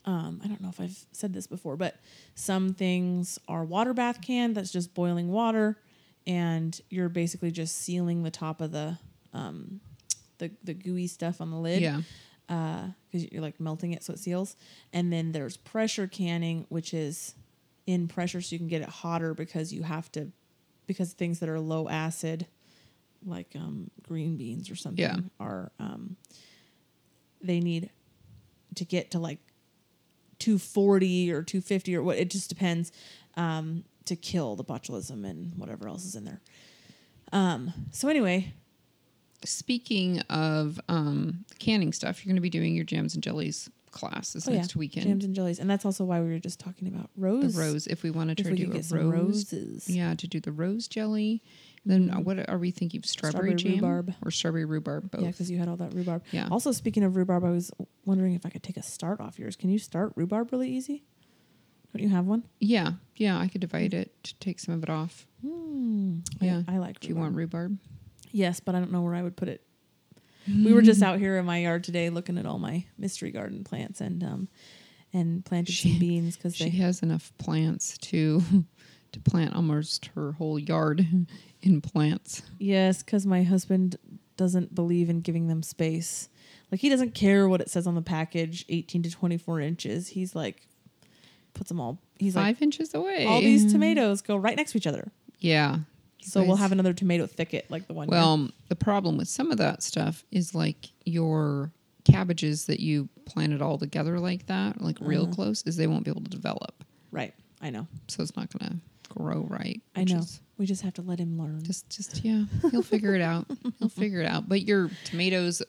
Speaker 1: um, I don't know if I've said this before, but some things are water bath can that's just boiling water, and you're basically just sealing the top of the um, the the gooey stuff on the lid
Speaker 2: yeah.
Speaker 1: because you're like melting it so it seals. And then there's pressure canning, which is in pressure so you can get it hotter because you have to because things that are low acid, like um, green beans or something,
Speaker 2: Yeah.
Speaker 1: are um, they need to get to like 240 or 250 or what it just depends um, to kill the botulism and whatever else is in there. Um, so anyway,
Speaker 2: speaking of um, canning stuff, you're going to be doing your jams and jellies class this
Speaker 1: Oh, yeah.
Speaker 2: next weekend.
Speaker 1: Jams and jellies, and that's also why we were just talking about
Speaker 2: the
Speaker 1: rose.
Speaker 2: rose. If we want to try
Speaker 1: we
Speaker 2: to do a rose,
Speaker 1: roses.
Speaker 2: yeah, to do the rose jelly. Then uh, what are we thinking? Strawberry,
Speaker 1: Strawberry
Speaker 2: jam
Speaker 1: rhubarb.
Speaker 2: or strawberry rhubarb? Both.
Speaker 1: Yeah, because you had all that rhubarb.
Speaker 2: Yeah.
Speaker 1: Also, speaking of rhubarb, I was wondering if I could take a start off yours. Can you start rhubarb really easy? Don't you have one?
Speaker 2: yeah, yeah. I could divide it to take some of it off.
Speaker 1: Hmm.
Speaker 2: Yeah.
Speaker 1: I, I like.
Speaker 2: Do you want rhubarb?
Speaker 1: Yes, but I don't know where I would put it. We were just out here in my yard today looking at all my mystery garden plants and um and planted
Speaker 2: She-
Speaker 1: some beans because
Speaker 2: She
Speaker 1: they
Speaker 2: has enough plants to *laughs* to plant almost her whole yard *laughs* in plants.
Speaker 1: yes because my husband doesn't believe in giving them space like he doesn't care what it says on the package 18 to 24 inches he's like puts them all he's
Speaker 2: Five inches away.
Speaker 1: all these *laughs* tomatoes go right next to each other
Speaker 2: Yeah.
Speaker 1: So we'll have another tomato thicket like the one here.
Speaker 2: Well, the problem with some of that stuff is like your cabbages that you planted all together like that, like real
Speaker 1: Uh-huh.
Speaker 2: close, is they won't be able to develop.
Speaker 1: right i know
Speaker 2: So it's not going to grow right.
Speaker 1: i know
Speaker 2: is
Speaker 1: we just have to let him learn
Speaker 2: Just, just yeah, he'll figure it out. He'll figure it out. But your tomatoes,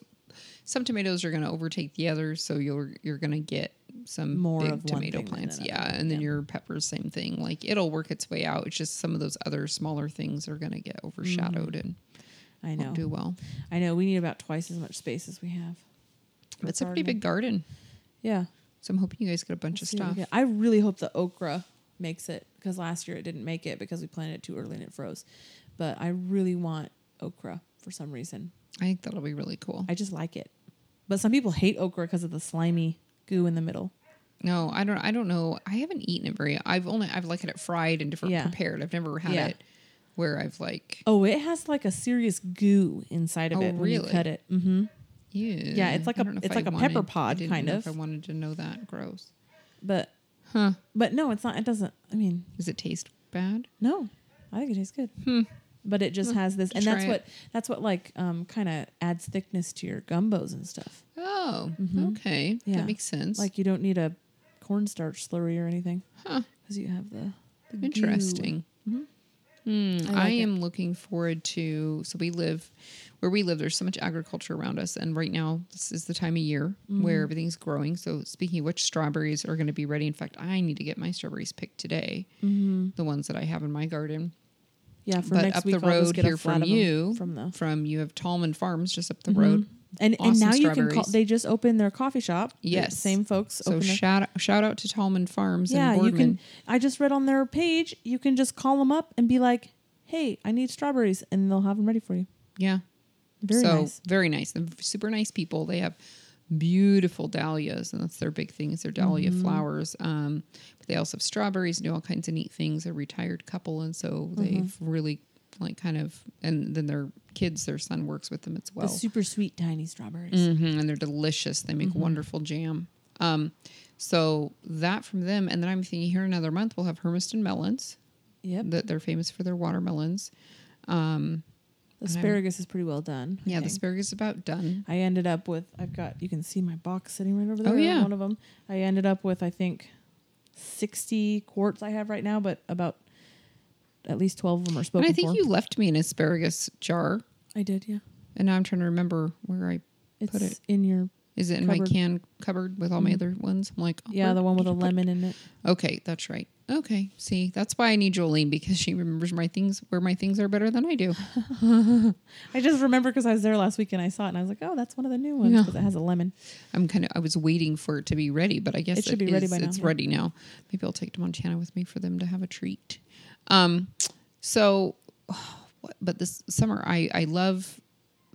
Speaker 2: some tomatoes are going to overtake the others, so you're you're going to get some
Speaker 1: More
Speaker 2: big
Speaker 1: of
Speaker 2: tomato plants. Yeah, and then
Speaker 1: Yeah.
Speaker 2: your peppers, same thing. Like it'll work its way out. It's just some of those other smaller things are going to get overshadowed mm. and
Speaker 1: i know
Speaker 2: do well.
Speaker 1: i know we need about twice as much space as we have
Speaker 2: It's a pretty big garden,
Speaker 1: yeah
Speaker 2: so I'm hoping you guys get a bunch of
Speaker 1: what we
Speaker 2: stuff.
Speaker 1: I really hope the okra makes it because last year it didn't make it because we planted it too early and it froze. But I really want okra for some reason.
Speaker 2: I think that'll be really cool.
Speaker 1: I just like it. But some people hate okra because of the slimy goo in the middle.
Speaker 2: No, I don't. I don't know. I haven't eaten it very. I've only. I've like had it fried and different
Speaker 1: Yeah.
Speaker 2: prepared. I've never had
Speaker 1: Yeah.
Speaker 2: it where I've like.
Speaker 1: Oh, it has like a serious goo inside of
Speaker 2: Oh,
Speaker 1: it when you
Speaker 2: really?
Speaker 1: cut it. Mm-hmm.
Speaker 2: Ew.
Speaker 1: Yeah, it's like a-
Speaker 2: don't know if
Speaker 1: it's like a pepper pod, kind.
Speaker 2: If I wanted to know that, gross.
Speaker 1: But
Speaker 2: Huh?
Speaker 1: but no, it's not. It doesn't. I mean,
Speaker 2: Does it taste bad?
Speaker 1: no, I think it tastes good.
Speaker 2: Hmm.
Speaker 1: But it just has this, and that's
Speaker 2: it.
Speaker 1: what that's what like um kind of adds thickness to your gumbos and stuff.
Speaker 2: Oh,
Speaker 1: Mhm.
Speaker 2: okay.
Speaker 1: Yeah.
Speaker 2: That makes sense.
Speaker 1: Like you don't need a cornstarch slurry or anything
Speaker 2: huh?
Speaker 1: because you have the, the.
Speaker 2: Interesting.
Speaker 1: Mhm.
Speaker 2: Hmm,
Speaker 1: I
Speaker 2: I,
Speaker 1: like it.
Speaker 2: am looking forward to. So we live where we live. There's so much agriculture around us, and right now this is the time of year
Speaker 1: Mm-hmm.
Speaker 2: where everything's growing. So speaking of which, strawberries are going to be ready. In fact, I need to get my strawberries picked today.
Speaker 1: Mm-hmm.
Speaker 2: The ones that I have in my garden.
Speaker 1: Yeah, for
Speaker 2: but
Speaker 1: next
Speaker 2: up
Speaker 1: week
Speaker 2: the road
Speaker 1: get
Speaker 2: here from you,
Speaker 1: from the
Speaker 2: from you have Tallman Farms just up the
Speaker 1: Mhm.
Speaker 2: road.
Speaker 1: and and now you can call. They just opened their coffee shop.
Speaker 2: Yes.
Speaker 1: same folks.
Speaker 2: So
Speaker 1: opened their-
Speaker 2: shout shout out to Tallman Farms.
Speaker 1: yeah, you can. I just read on their page. You can just call them up and be like, "Hey, I need strawberries," and they'll have them ready for you.
Speaker 2: Yeah.
Speaker 1: Very
Speaker 2: so
Speaker 1: nice.
Speaker 2: very nice. They're super nice people. They have beautiful dahlias, and that's their big thing is their dahlia
Speaker 1: Mm-hmm.
Speaker 2: flowers. Um, they also have strawberries and do all kinds of neat things. They're a retired couple, and so
Speaker 1: Mm-hmm.
Speaker 2: they've really like kind of and then their kids, their son works with them as well.
Speaker 1: the super sweet tiny strawberries.
Speaker 2: Mhm, and they're delicious. They
Speaker 1: Mm-hmm.
Speaker 2: make wonderful jam. Um, so that from them, and then I'm thinking here another month we'll have Hermiston melons.
Speaker 1: Yep.
Speaker 2: That they're famous for their watermelons. Um,
Speaker 1: The asparagus is pretty well done. I
Speaker 2: yeah, the asparagus is about done.
Speaker 1: I ended up with I've got you can see my box sitting right over there.
Speaker 2: Oh, yeah.
Speaker 1: one of them. I ended up with I think sixty quarts I have right now, but about at least twelve of them are
Speaker 2: And
Speaker 1: spoken
Speaker 2: I think
Speaker 1: for.
Speaker 2: you left me an asparagus jar,
Speaker 1: I did, yeah.
Speaker 2: and now I'm trying to remember where I
Speaker 1: It's
Speaker 2: Put it-
Speaker 1: in your
Speaker 2: is it in
Speaker 1: Cupboard.
Speaker 2: my can cupboard with all my
Speaker 1: Mhm.
Speaker 2: other ones. I'm like, oh,
Speaker 1: yeah
Speaker 2: where
Speaker 1: the one
Speaker 2: did
Speaker 1: with a
Speaker 2: you put-
Speaker 1: lemon in it.
Speaker 2: Okay, that's right. Okay, see, that's why I need Jolene because she remembers my things where my things are better than I do. *laughs*
Speaker 1: I just remember because I was there last week and I saw it and I was like, oh, that's one of the new ones
Speaker 2: Yeah.
Speaker 1: it has a lemon.
Speaker 2: I'm kind of I was waiting for it to be ready, but I guess
Speaker 1: It should be ready
Speaker 2: is-
Speaker 1: by now,
Speaker 2: It's
Speaker 1: yeah.
Speaker 2: ready now. Maybe I'll take to Montana with me for them to have a treat. Um, so, *sighs* but this summer I I love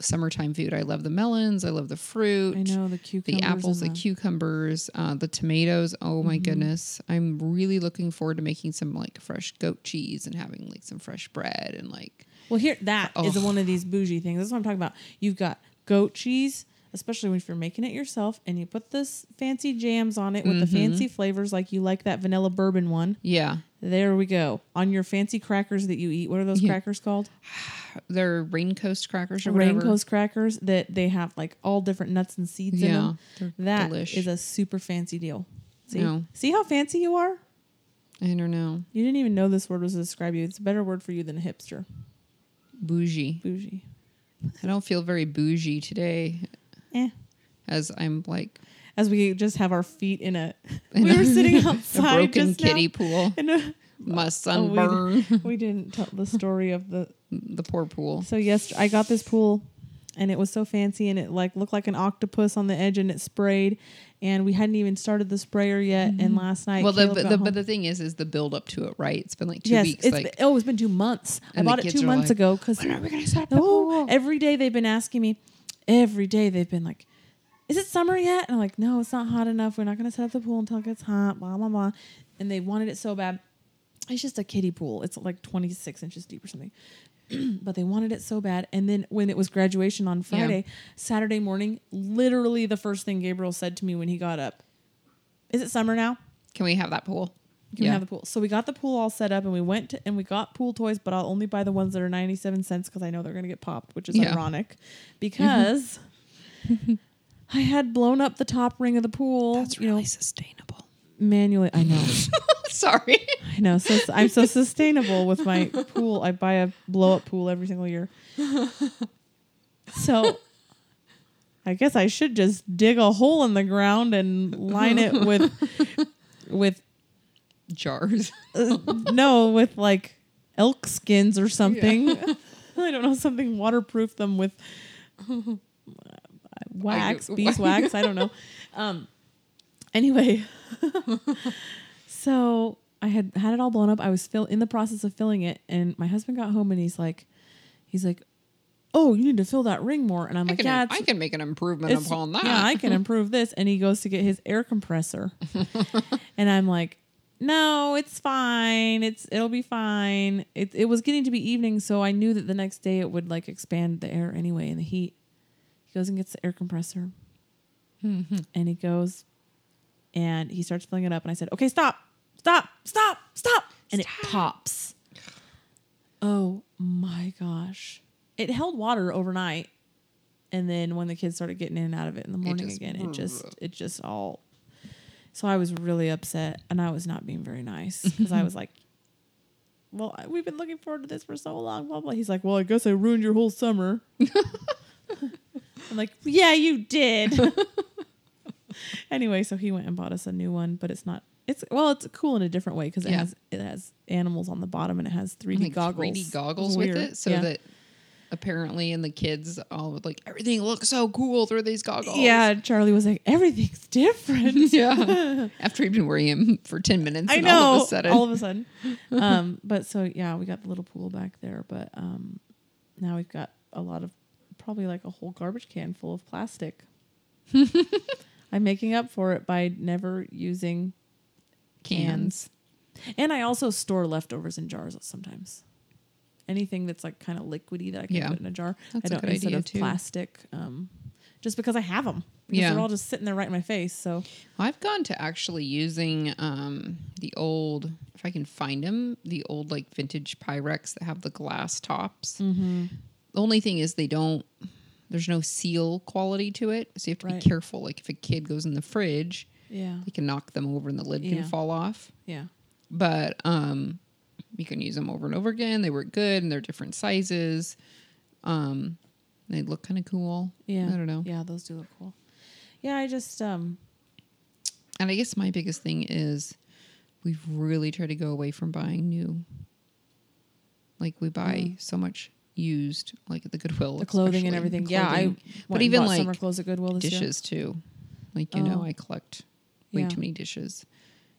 Speaker 2: summertime food. I love the melons. I love the fruit.
Speaker 1: I know the cucumbers.
Speaker 2: the apples, the
Speaker 1: and
Speaker 2: cucumbers, uh, the tomatoes. Oh my
Speaker 1: Mhm.
Speaker 2: goodness. I'm really looking forward to making some like fresh goat cheese and having like some fresh bread and like
Speaker 1: Well, here that is
Speaker 2: Oh.
Speaker 1: one of these bougie things. That's what I'm talking about. You've got goat cheese, especially if you're making it yourself, and you put this fancy jams on it with the
Speaker 2: Mhm.
Speaker 1: fancy flavors, like you like that vanilla bourbon one.
Speaker 2: yeah,
Speaker 1: There we go. On your fancy crackers that you eat. What are those
Speaker 2: Yeah.
Speaker 1: crackers called? *sighs*
Speaker 2: they're rain coast crackers or whatever.
Speaker 1: Coast crackers that they have like all different nuts and seeds in them. That is a super fancy deal. See?
Speaker 2: No.
Speaker 1: See how fancy you are?
Speaker 2: I don't know.
Speaker 1: You didn't even know this word was to describe you. It's a better word for you than a hipster.
Speaker 2: Bougie.
Speaker 1: Bougie.
Speaker 2: I don't feel very bougie today,
Speaker 1: Eh.
Speaker 2: as I'm like
Speaker 1: As we just have our feet in a. *laughs* we
Speaker 2: a-
Speaker 1: were sitting *laughs*
Speaker 2: a
Speaker 1: outside
Speaker 2: broken
Speaker 1: just now
Speaker 2: kiddie pool.
Speaker 1: in a-
Speaker 2: My
Speaker 1: Oh, we-
Speaker 2: sunburn, *laughs*
Speaker 1: we didn't tell the story of the
Speaker 2: the poor pool.
Speaker 1: So yes, I got this pool, and it was so fancy, and it like looked like an octopus on the edge, and it sprayed, and we hadn't even started the sprayer yet. And last night,
Speaker 2: Mm-hmm. Well, the,
Speaker 1: Caleb
Speaker 2: but
Speaker 1: got
Speaker 2: the but the thing is, is the build up to it, right? It's been like two
Speaker 1: yes,
Speaker 2: weeks.
Speaker 1: it's
Speaker 2: like,
Speaker 1: oh, it's been two months. I bought it two months
Speaker 2: like,
Speaker 1: ago because
Speaker 2: when are we gonna start the pool?
Speaker 1: every day they've been asking me. Every day they've been like, "Is it summer yet?" And I'm like, "No, it's not hot enough. We're not going to set up the pool until it gets hot." Blah blah blah. And they wanted it so bad. It's just a kiddie pool. It's like 26 inches deep or something. *clears throat* but they wanted it so bad. And then when it was graduation on
Speaker 2: Yeah.
Speaker 1: Friday, Saturday morning, literally the first thing Gabriel said to me when he got up, "Is it summer now?"
Speaker 2: Can we have that pool?
Speaker 1: Can we have the pool? So we got the pool all set up and we went to, and we got pool toys, but I'll only buy the ones that are 97 cents because I know they're going to get popped, which is
Speaker 2: Yeah.
Speaker 1: ironic because *laughs* I had blown up the top ring of the pool.
Speaker 2: That's
Speaker 1: you know,
Speaker 2: really sustainable.
Speaker 1: manually. I know. *laughs*
Speaker 2: Sorry.
Speaker 1: I know. So I'm so sustainable with my pool. I buy a blow up pool every single year. So I guess I should just dig a hole in the ground and line it with with
Speaker 2: Jars.
Speaker 1: uh, no, with like elk skins or something. *laughs* I don't know, something waterproof them with wax, beeswax. I don't know. *laughs* Um, anyway, so I had had it all blown up. I was fill in the process of filling it, and my husband got home and he's like, he's like, "Oh, you need to fill that ring more." And I'm
Speaker 2: I
Speaker 1: like,
Speaker 2: can,
Speaker 1: "Yeah,
Speaker 2: I can make an improvement upon that.
Speaker 1: Yeah, I can *laughs* improve this. And he goes to get his air compressor. *laughs* and I'm like, no, it's fine. It's it'll be fine. It it was getting to be evening, so I knew that the next day it would like expand the air anyway and the heat. He goes and gets the air compressor. Mm-hmm. and he goes and he starts filling it up and I said, Okay, stop, stop, stop, stop. And it pops. Oh my gosh. It held water overnight. And then when the kids started getting in and out of it in the morning
Speaker 2: just-
Speaker 1: again, it just *laughs* it just all so I was really upset and I was not being very nice because I *laughs* was like, Well, we've been looking forward to this for so long, blah blah. He's like, Well, I guess I ruined your whole summer. *laughs* I'm like, Yeah, you did. *laughs* anyway, so he went and bought us a new one, but it's not it's well, it's cool in a different way because it
Speaker 2: Yeah.
Speaker 1: has it has animals on the bottom and it has 3D
Speaker 2: like
Speaker 1: goggles.
Speaker 2: 3D goggles
Speaker 1: It's
Speaker 2: with
Speaker 1: weird.
Speaker 2: it, so
Speaker 1: Yeah.
Speaker 2: that apparently, and the kids all would like everything looks so cool through these goggles.
Speaker 1: Yeah, Charlie was like, everything's different. *laughs*
Speaker 2: yeah. *laughs* After he'd been wearing him for ten minutes,
Speaker 1: I
Speaker 2: and
Speaker 1: know.
Speaker 2: all of a sudden,
Speaker 1: All of a sudden. um, but so yeah, we got the little pool back there, but um, now we've got a lot of probably like a whole garbage can full of plastic. *laughs* I'm making up for it by never using
Speaker 2: cans.
Speaker 1: and I also store leftovers in jars sometimes. Anything that's like kind of liquidy that I can
Speaker 2: Yeah.
Speaker 1: put in a jar,
Speaker 2: That's
Speaker 1: I
Speaker 2: a
Speaker 1: don't
Speaker 2: good
Speaker 1: instead
Speaker 2: idea,
Speaker 1: of
Speaker 2: too.
Speaker 1: plastic. Um, just because I have them, because
Speaker 2: Yeah.
Speaker 1: they're all just sitting there right in my face. So
Speaker 2: I've gone to actually using um, the old, if I can find them, the old like vintage Pyrex that have the glass tops.
Speaker 1: Mm-hmm.
Speaker 2: The only thing is they don't. There's no seal quality to it, so you have to
Speaker 1: Right.
Speaker 2: be careful. Like if a kid goes in the fridge,
Speaker 1: yeah,
Speaker 2: they can knock them over and the lid
Speaker 1: Yeah.
Speaker 2: can fall off.
Speaker 1: yeah.
Speaker 2: But um, you can use them over and over again. They work good, and they're different sizes. Um, they look kind of cool.
Speaker 1: Yeah.
Speaker 2: I don't know.
Speaker 1: Yeah, those do look cool. Yeah, I just um
Speaker 2: And I guess my biggest thing is we've really tried to go away from buying new. Like we buy so much used, like at the Goodwill,
Speaker 1: the clothing and
Speaker 2: especially,
Speaker 1: everything. Yeah, I
Speaker 2: clothing. but
Speaker 1: and
Speaker 2: even like
Speaker 1: summer clothes at Goodwill this year.
Speaker 2: dishes too. Like you know,
Speaker 1: Oh.
Speaker 2: I collect way
Speaker 1: Yeah.
Speaker 2: too many dishes.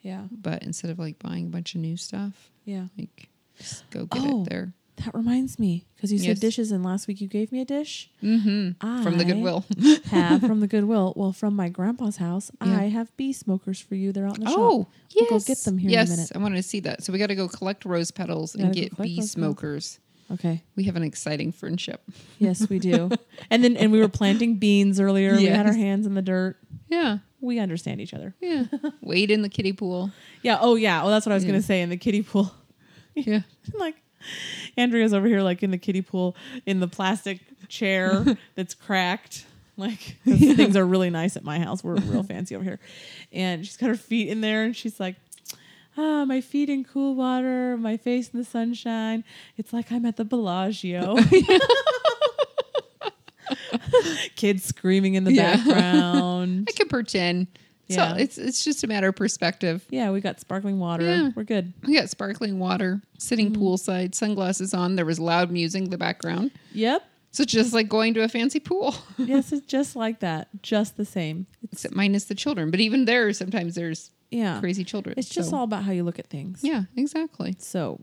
Speaker 1: Yeah,
Speaker 2: But instead of like buying a bunch of new stuff,
Speaker 1: yeah.
Speaker 2: like just go get
Speaker 1: Oh.
Speaker 2: it there
Speaker 1: That reminds me because you said dishes, and last week you gave me a dish.
Speaker 2: mm-hmm. from the Goodwill.
Speaker 1: have from the *laughs* Goodwill. Well, from my grandpa's house,
Speaker 2: Yeah.
Speaker 1: I have bee smokers for you. They're out in the shop.
Speaker 2: Oh,
Speaker 1: We'll
Speaker 2: yes.
Speaker 1: go get them here in a
Speaker 2: yes,
Speaker 1: minute.
Speaker 2: I wanted to see that. So we got to go collect rose petals and get bee
Speaker 1: smokers. petals. Okay.
Speaker 2: We have an exciting friendship.
Speaker 1: Yes, we do. *laughs* and then and we were planting beans earlier. We had our hands in the dirt.
Speaker 2: Yeah,
Speaker 1: We understand each other.
Speaker 2: yeah. *laughs* Wade in the kiddie pool.
Speaker 1: Yeah. Oh yeah. Well, that's what I was
Speaker 2: Yeah.
Speaker 1: gonna say in the kiddie pool. *laughs*
Speaker 2: Yeah.
Speaker 1: like Andrea's over here like in the kiddie pool in the plastic chair that's cracked. Like 'cause things are really nice at my house. We're real fancy over here. And she's got her feet in there and she's like, Ah, my feet in cool water, my face in the sunshine. It's like I'm at the Bellagio. *laughs* kids screaming in the
Speaker 2: Yeah.
Speaker 1: background.
Speaker 2: I can pretend.
Speaker 1: Yeah.
Speaker 2: So it's it's just a matter of perspective.
Speaker 1: yeah, we got sparkling water.
Speaker 2: Yeah.
Speaker 1: We're good.
Speaker 2: We got sparkling water, sitting
Speaker 1: Mm-hmm.
Speaker 2: poolside, sunglasses on. There was loud music in the background.
Speaker 1: Yep.
Speaker 2: So it's just like going to a fancy pool,
Speaker 1: yes, *laughs* it's just like that. Just the same. It's
Speaker 2: except minus the children. But even there, sometimes there's
Speaker 1: yeah.
Speaker 2: crazy children.
Speaker 1: It's just
Speaker 2: so-
Speaker 1: all about how you look at things.
Speaker 2: Yeah, exactly.
Speaker 1: So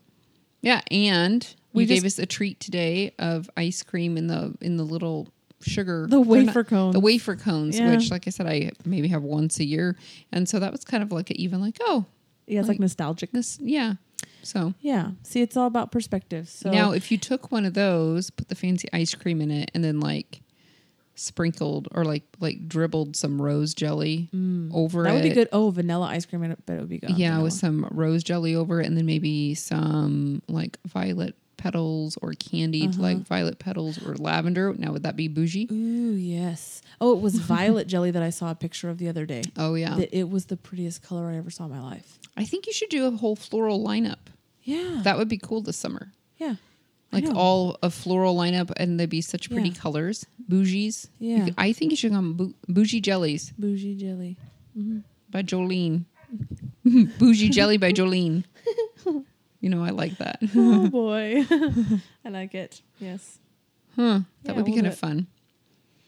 Speaker 2: Yeah, and
Speaker 1: We
Speaker 2: we gave us a treat today of ice cream in the in the little sugar
Speaker 1: The wafer cones.
Speaker 2: The wafer cones,
Speaker 1: Yeah.
Speaker 2: which, like I said, I maybe have once a year, and so that was kind of like a, even like oh
Speaker 1: yeah, it's like,
Speaker 2: Like-
Speaker 1: nostalgic.
Speaker 2: this yeah. So
Speaker 1: Yeah. See, it's all about perspective. So
Speaker 2: now, if you took one of those, put the fancy ice cream in it, and then like sprinkled or like like dribbled some rose jelly over
Speaker 1: Mm. that
Speaker 2: it.
Speaker 1: would be good. Oh, vanilla ice cream, I bet it would be good.
Speaker 2: Yeah,
Speaker 1: vanilla.
Speaker 2: with some rose jelly over it, and then maybe some like violet petals or candied
Speaker 1: Uh-huh.
Speaker 2: like violet petals or lavender. Now, would that be bougie?
Speaker 1: Ooh, yes. Oh, it was *laughs* violet jelly that I saw a picture of the other day.
Speaker 2: Oh yeah,
Speaker 1: That It was the prettiest color I ever saw in my life.
Speaker 2: I think you should do a whole floral lineup.
Speaker 1: Yeah.
Speaker 2: That would be cool this summer.
Speaker 1: yeah.
Speaker 2: Like all a floral lineup, and they'd be such pretty
Speaker 1: Yeah.
Speaker 2: colors. Bougies. You
Speaker 1: Yeah.
Speaker 2: could- I think you should come bou- bougie jellies
Speaker 1: bougie jelly. Mm-hmm.
Speaker 2: by Jolene. *laughs* bougie jelly by Jolene. *laughs* You know, I like that.
Speaker 1: oh *laughs* boy. I like it. Yes.
Speaker 2: Huh. That
Speaker 1: Yeah,
Speaker 2: would be
Speaker 1: we'll
Speaker 2: kind
Speaker 1: do
Speaker 2: of
Speaker 1: it.
Speaker 2: fun.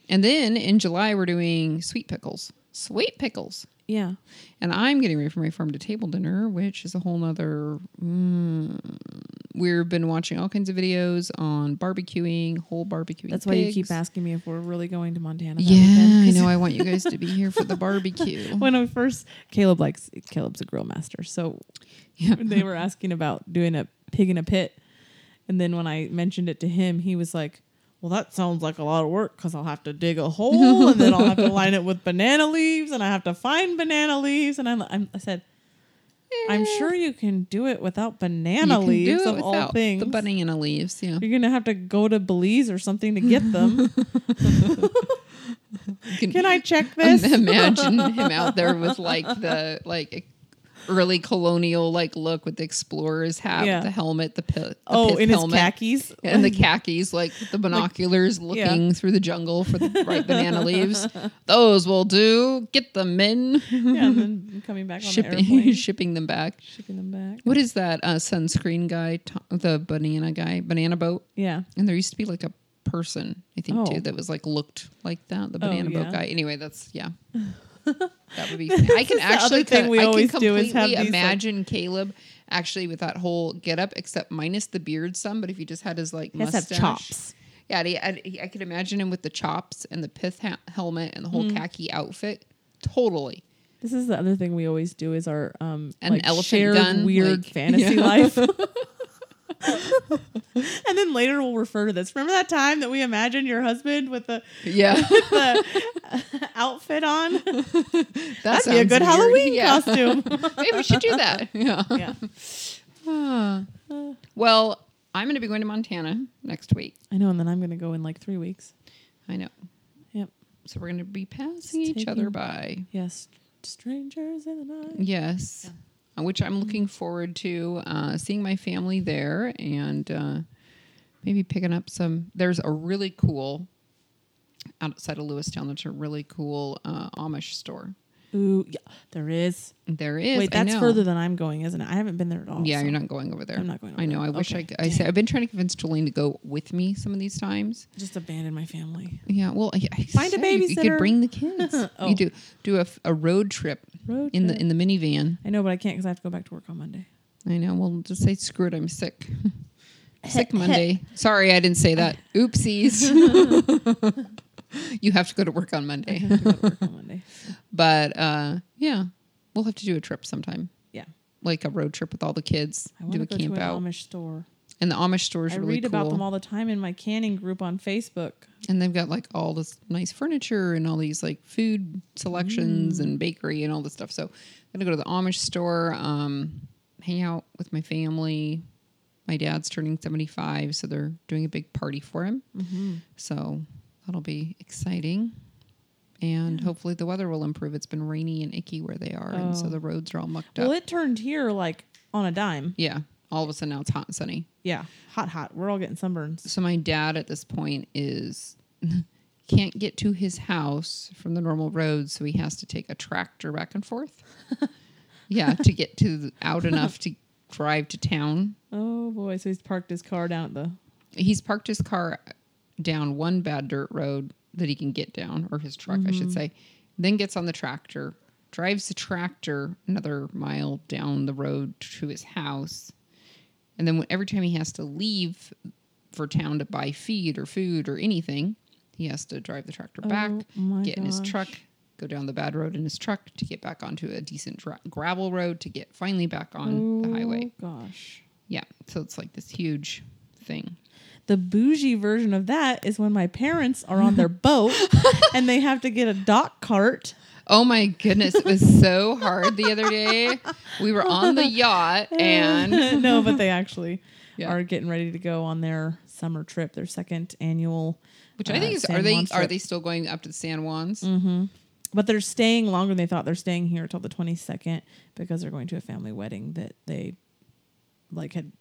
Speaker 2: And then in July, we're doing sweet pickles. Sweet pickles.
Speaker 1: Yeah.
Speaker 2: And I'm getting ready for my farm to table dinner, which is a whole nother. Mm, we've been watching all kinds of videos on barbecuing, whole barbecuing.
Speaker 1: That's why you keep asking me if we're really going to Montana.
Speaker 2: Yeah,
Speaker 1: weekend,
Speaker 2: I know. *laughs* I want you guys to be here for the barbecue. *laughs*
Speaker 1: when I first Caleb likes Caleb's a grill master, so
Speaker 2: Yeah. *laughs*
Speaker 1: they were asking about doing a pig in a pit, and then when I mentioned it to him, he was like, "Well, that sounds like a lot of work because I'll have to dig a hole and then I'll have to *laughs* line it with banana leaves and I have to find banana leaves." And I'm, I'm I said, "I'm sure you can do it without
Speaker 2: You
Speaker 1: banana
Speaker 2: can
Speaker 1: leaves
Speaker 2: do it
Speaker 1: of all things.
Speaker 2: the banana leaves. Yeah,
Speaker 1: You're gonna have to go to Belize or something to get them. *laughs* *laughs*
Speaker 2: You
Speaker 1: Can I check this?
Speaker 2: imagine him out there with like the like early colonial like look with the explorer's hat,
Speaker 1: Yeah.
Speaker 2: the helmet, the, pi- the
Speaker 1: oh, in his khakis.
Speaker 2: and the khakis, like with the binoculars,
Speaker 1: yeah.
Speaker 2: looking through the jungle for the *laughs* right banana leaves. Those will do. Get them in.
Speaker 1: yeah, and then *laughs* coming back on the
Speaker 2: shipping
Speaker 1: airplane, *laughs*
Speaker 2: shipping them back.
Speaker 1: shipping them back.
Speaker 2: What is that uh, sunscreen guy? The banana guy, banana boat.
Speaker 1: Yeah.
Speaker 2: And there used to be like a person, I think,
Speaker 1: Oh.
Speaker 2: too, that was like looked like that. The
Speaker 1: Oh,
Speaker 2: banana
Speaker 1: yeah.
Speaker 2: boat guy. Anyway, that's yeah. That would be. *laughs* Funny. I can actually
Speaker 1: thing we
Speaker 2: I
Speaker 1: always
Speaker 2: can
Speaker 1: do is
Speaker 2: completely
Speaker 1: have these,
Speaker 2: imagine Caleb actually with that whole get up, except minus the beard some. But if he just had his like
Speaker 1: He has to
Speaker 2: mustache,
Speaker 1: chops.
Speaker 2: Yeah, he, I, he- I could imagine him with the chops and the pith ha- helmet and the whole
Speaker 1: Mm-hmm.
Speaker 2: khaki outfit. Totally.
Speaker 1: This is the other thing we always do is our um
Speaker 2: An
Speaker 1: like
Speaker 2: elephant
Speaker 1: shared
Speaker 2: gun,
Speaker 1: weird
Speaker 2: like- *laughs*
Speaker 1: fantasy
Speaker 2: Yeah.
Speaker 1: life. *laughs* *laughs* and then later we'll refer to this. Remember that time that we imagined your husband with the,
Speaker 2: Yeah, *laughs* with
Speaker 1: the *laughs* outfit on?
Speaker 2: that
Speaker 1: That'd be a good
Speaker 2: weird.
Speaker 1: Halloween
Speaker 2: Yeah.
Speaker 1: costume.
Speaker 2: Maybe we should do that. Yeah.
Speaker 1: yeah.
Speaker 2: Ah. *sighs* well, I'm going to be going to Montana next week.
Speaker 1: I know, and then I'm gonna go in like three weeks.
Speaker 2: I know.
Speaker 1: Yep.
Speaker 2: So we're going to be passing
Speaker 1: Just
Speaker 2: each other by.
Speaker 1: Yes. Strangers in the night.
Speaker 2: Yes. Uh, Which I'm looking forward to uh, seeing my family there and uh, maybe picking up some. There's a really cool outside of Lewistown. There's a really cool uh, Amish store.
Speaker 1: Ooh, yeah, there is.
Speaker 2: There is.
Speaker 1: Wait, that's further than I'm going, isn't it? I haven't been there at all.
Speaker 2: Yeah,
Speaker 1: so-
Speaker 2: you're not going over there.
Speaker 1: I'm not going
Speaker 2: I know.
Speaker 1: there.
Speaker 2: I wish I
Speaker 1: Okay,
Speaker 2: could. I say. I've been trying to convince Jolene to go with me some of these times.
Speaker 1: Just abandon my family.
Speaker 2: Yeah, well, I, I
Speaker 1: Find a
Speaker 2: babysitter. You, could bring the kids. *laughs*
Speaker 1: Oh.
Speaker 2: You do do a road trip
Speaker 1: Road
Speaker 2: in the in the minivan.
Speaker 1: I know, but I can't because I have to go back to work on Monday.
Speaker 2: I know. Well, just say screw it. I'm sick. *laughs* sick Monday. Sorry, I didn't say that. *laughs* Oopsies. *laughs* you have to go to work on
Speaker 1: I
Speaker 2: Monday.
Speaker 1: have to go to work on Monday. *laughs*
Speaker 2: but uh, yeah, we'll have to do a trip sometime,
Speaker 1: Yeah,
Speaker 2: like a road trip with all the kids.
Speaker 1: I want
Speaker 2: Do
Speaker 1: to
Speaker 2: a
Speaker 1: go
Speaker 2: camp
Speaker 1: to an
Speaker 2: out.
Speaker 1: Amish store.
Speaker 2: And the Amish store is
Speaker 1: I
Speaker 2: really
Speaker 1: read
Speaker 2: cool.
Speaker 1: about them all the time in my canning group on Facebook.
Speaker 2: and they've got like all this nice furniture and all these like food selections
Speaker 1: Mm.
Speaker 2: and bakery and all this stuff. So I'm gonna go to the Amish store, um, hang out with my family. My dad's turning 75, so they're doing a big party for him.
Speaker 1: Mm-hmm.
Speaker 2: So that'll be exciting. And hopefully the weather will improve. It's been rainy and icky where they are, and so
Speaker 1: Oh.
Speaker 2: the roads are all mucked
Speaker 1: Well,
Speaker 2: up.
Speaker 1: Well, it turned here like on a dime.
Speaker 2: yeah, all of a sudden now it's hot and sunny.
Speaker 1: Yeah, hot, hot. We're all getting sunburns.
Speaker 2: So my dad at this point is *laughs* can't get to his house from the normal road, so he has to take a tractor back and forth. *laughs* yeah, to get to the, out enough to drive to town.
Speaker 1: Oh boy, so he's parked his car down at the.
Speaker 2: He's parked his car down one bad dirt road that he can get down, or his truck, I should mm-hmm. say. Then gets on the tractor, drives the tractor another mile down the road to his house, and then when, every time he has to leave for town to buy feed or food or anything, he has to drive the tractor oh back,
Speaker 1: Oh my
Speaker 2: get in his truck, go down the bad road in his truck to get back onto a decent dra- gravel road to get finally back on the highway.
Speaker 1: Oh gosh.
Speaker 2: Yeah, so it's like this huge thing.
Speaker 1: The bougie version of that is when my parents are on their boat *laughs* and they have to get a dock cart.
Speaker 2: Oh my goodness, it was so hard the other day. We were on the yacht *laughs* and *laughs*
Speaker 1: no, but they actually
Speaker 2: Yeah.
Speaker 1: are getting ready to go on their summer trip, their second annual.
Speaker 2: which I
Speaker 1: uh,
Speaker 2: think is
Speaker 1: San
Speaker 2: are they
Speaker 1: Juan
Speaker 2: are
Speaker 1: trip.
Speaker 2: they still going up to the San Juans?
Speaker 1: But they're staying longer than they thought. They're staying here until the 22nd because they're going to a family wedding that they like had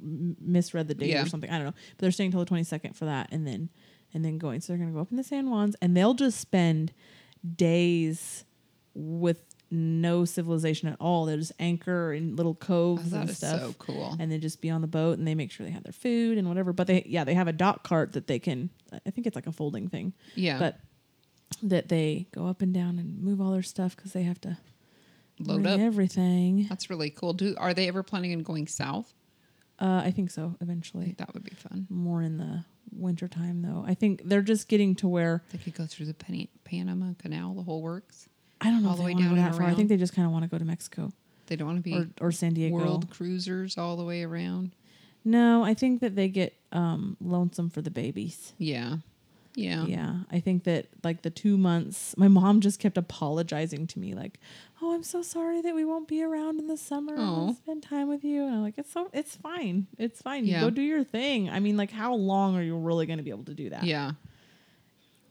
Speaker 1: misread the date
Speaker 2: Yeah.
Speaker 1: or something. I don't know. But they're staying until the 22nd for that and then and then going. So they're going to go up in the San Juans and they'll just spend days with no civilization at all. They'll just anchor in little
Speaker 2: Oh,
Speaker 1: coves
Speaker 2: that
Speaker 1: and stuff.
Speaker 2: so cool.
Speaker 1: and then just be on the boat and they make sure they have their food and whatever. But they yeah, they have a dock cart that they can I think it's like a folding thing.
Speaker 2: Yeah,
Speaker 1: But that they go up and down and move all their stuff because they have to
Speaker 2: load up.
Speaker 1: everything.
Speaker 2: That's really cool. Do are they ever planning on going south?
Speaker 1: Uh, I think so
Speaker 2: I
Speaker 1: eventually.
Speaker 2: think that would be fun.
Speaker 1: More in the winter time though. I think they're just getting to where
Speaker 2: They could go through the Pan- Panama Canal, the whole works.
Speaker 1: I don't know
Speaker 2: All
Speaker 1: if
Speaker 2: the
Speaker 1: they
Speaker 2: way
Speaker 1: to go
Speaker 2: down
Speaker 1: that far. I think they just kind of want to go to Mexico
Speaker 2: They don't want to be
Speaker 1: or or San Diego.
Speaker 2: world cruisers all the way around.
Speaker 1: No, I think that they get um, lonesome for the babies.
Speaker 2: Yeah, yeah,
Speaker 1: Yeah, I think that like the two months, my mom just kept apologizing to me, like, "Oh, I'm so sorry that we won't be around in the summer
Speaker 2: Aw.
Speaker 1: and spend time with you." And I'm like, "It's so, it's fine, it's fine. You
Speaker 2: Yeah.
Speaker 1: go do your thing." I mean, like, how long are you really going to be able to do that?
Speaker 2: yeah.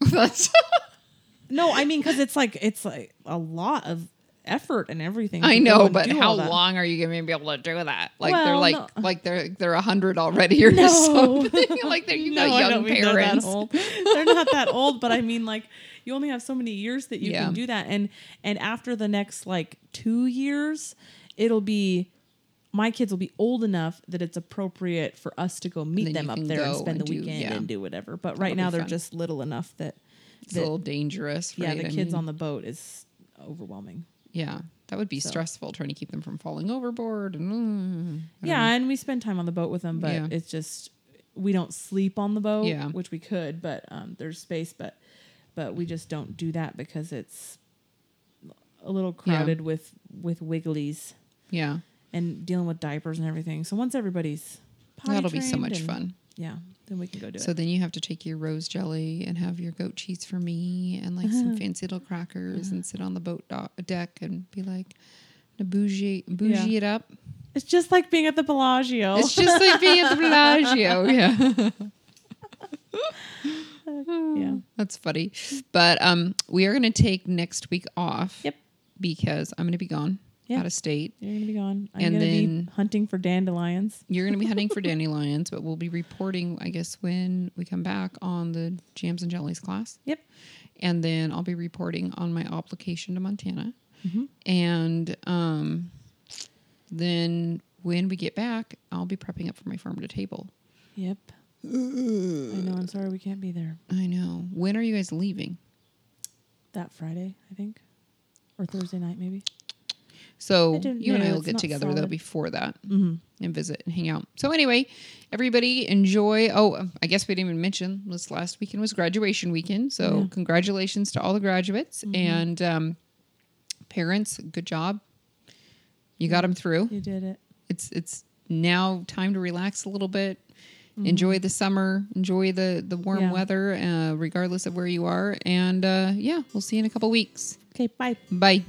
Speaker 2: *laughs* That's
Speaker 1: No, I mean, because it's like it's like a lot of effort and everything.
Speaker 2: I know, but how long are you going to be able to do that? Like they're like
Speaker 1: no.
Speaker 2: like they're they're a hundred already or *laughs*
Speaker 1: No.
Speaker 2: something. *laughs* like they're you
Speaker 1: No,
Speaker 2: got young parents.
Speaker 1: They're, that old. *laughs* they're not that old, but I mean, like, you only have so many years that you
Speaker 2: Yeah.
Speaker 1: can do that, and and after the next like two years, it'll be my kids will be old enough that it's appropriate for us to go meet them up there and spend the
Speaker 2: do-
Speaker 1: weekend
Speaker 2: yeah.
Speaker 1: and do whatever. But
Speaker 2: That'll
Speaker 1: right now they're
Speaker 2: fun.
Speaker 1: just little enough that,
Speaker 2: It's a little dangerous.
Speaker 1: yeah,
Speaker 2: right?
Speaker 1: the
Speaker 2: I
Speaker 1: kids
Speaker 2: mean,
Speaker 1: on the boat is overwhelming.
Speaker 2: Yeah, that would be
Speaker 1: So.
Speaker 2: stressful trying to keep them from falling overboard. And mm,
Speaker 1: Yeah,
Speaker 2: know.
Speaker 1: and we spend time on the boat with them, but
Speaker 2: Yeah.
Speaker 1: it's just we don't sleep on the boat,
Speaker 2: Yeah.
Speaker 1: which we could, but um, there's space, but but we just don't do that because it's a little
Speaker 2: Yeah.
Speaker 1: crowded with with wigglies
Speaker 2: yeah,
Speaker 1: and dealing with diapers and everything. So once everybody's potty
Speaker 2: that'll be so much
Speaker 1: and-
Speaker 2: fun.
Speaker 1: Yeah, then we can go do
Speaker 2: So
Speaker 1: it.
Speaker 2: So then you have to take your rose jelly and have your goat cheese for me and like some fancy little crackers and sit on the boat do- deck and be like, bougie, bougie
Speaker 1: Yeah.
Speaker 2: it up.
Speaker 1: It's just like being at the Bellagio.
Speaker 2: It's just like being at the Bellagio. *laughs* Yeah. *laughs*
Speaker 1: yeah.
Speaker 2: That's funny. But um, we are going to take next week off.
Speaker 1: Yep.
Speaker 2: Because I'm going to be gone
Speaker 1: Yeah.
Speaker 2: out of state.
Speaker 1: You're gonna be gone. I'm
Speaker 2: And
Speaker 1: gonna
Speaker 2: then- *laughs*
Speaker 1: be hunting for dandelions.
Speaker 2: You're going to be hunting for dandelions, but we'll be reporting, I guess, when we come back on the jams and jellies class.
Speaker 1: Yep.
Speaker 2: And then I'll be reporting on my application to Montana.
Speaker 1: Mm-hmm.
Speaker 2: And um, then when we get back, I'll be prepping up for my farm to table.
Speaker 1: Yep. I know. I'm sorry we can't be there
Speaker 2: I know. When are you guys leaving?
Speaker 1: that Friday. I think, or Thursday night maybe.
Speaker 2: So you and I will get together though before that
Speaker 1: Mm-hmm.
Speaker 2: and visit and hang out. So anyway, everybody enjoy. Oh, I guess we didn't even mention this last weekend was graduation weekend. So
Speaker 1: Yeah. Mm-hmm.
Speaker 2: congratulations to all the graduates and um, parents. Good job. You got them through.
Speaker 1: You did it.
Speaker 2: It's it's now time to relax a little bit.
Speaker 1: Mm-hmm.
Speaker 2: Enjoy the summer. Enjoy the the warm
Speaker 1: Yeah.
Speaker 2: weather, uh, regardless of where you are. And uh, yeah, we'll see you in a couple weeks.
Speaker 1: Okay. Bye.
Speaker 2: Bye.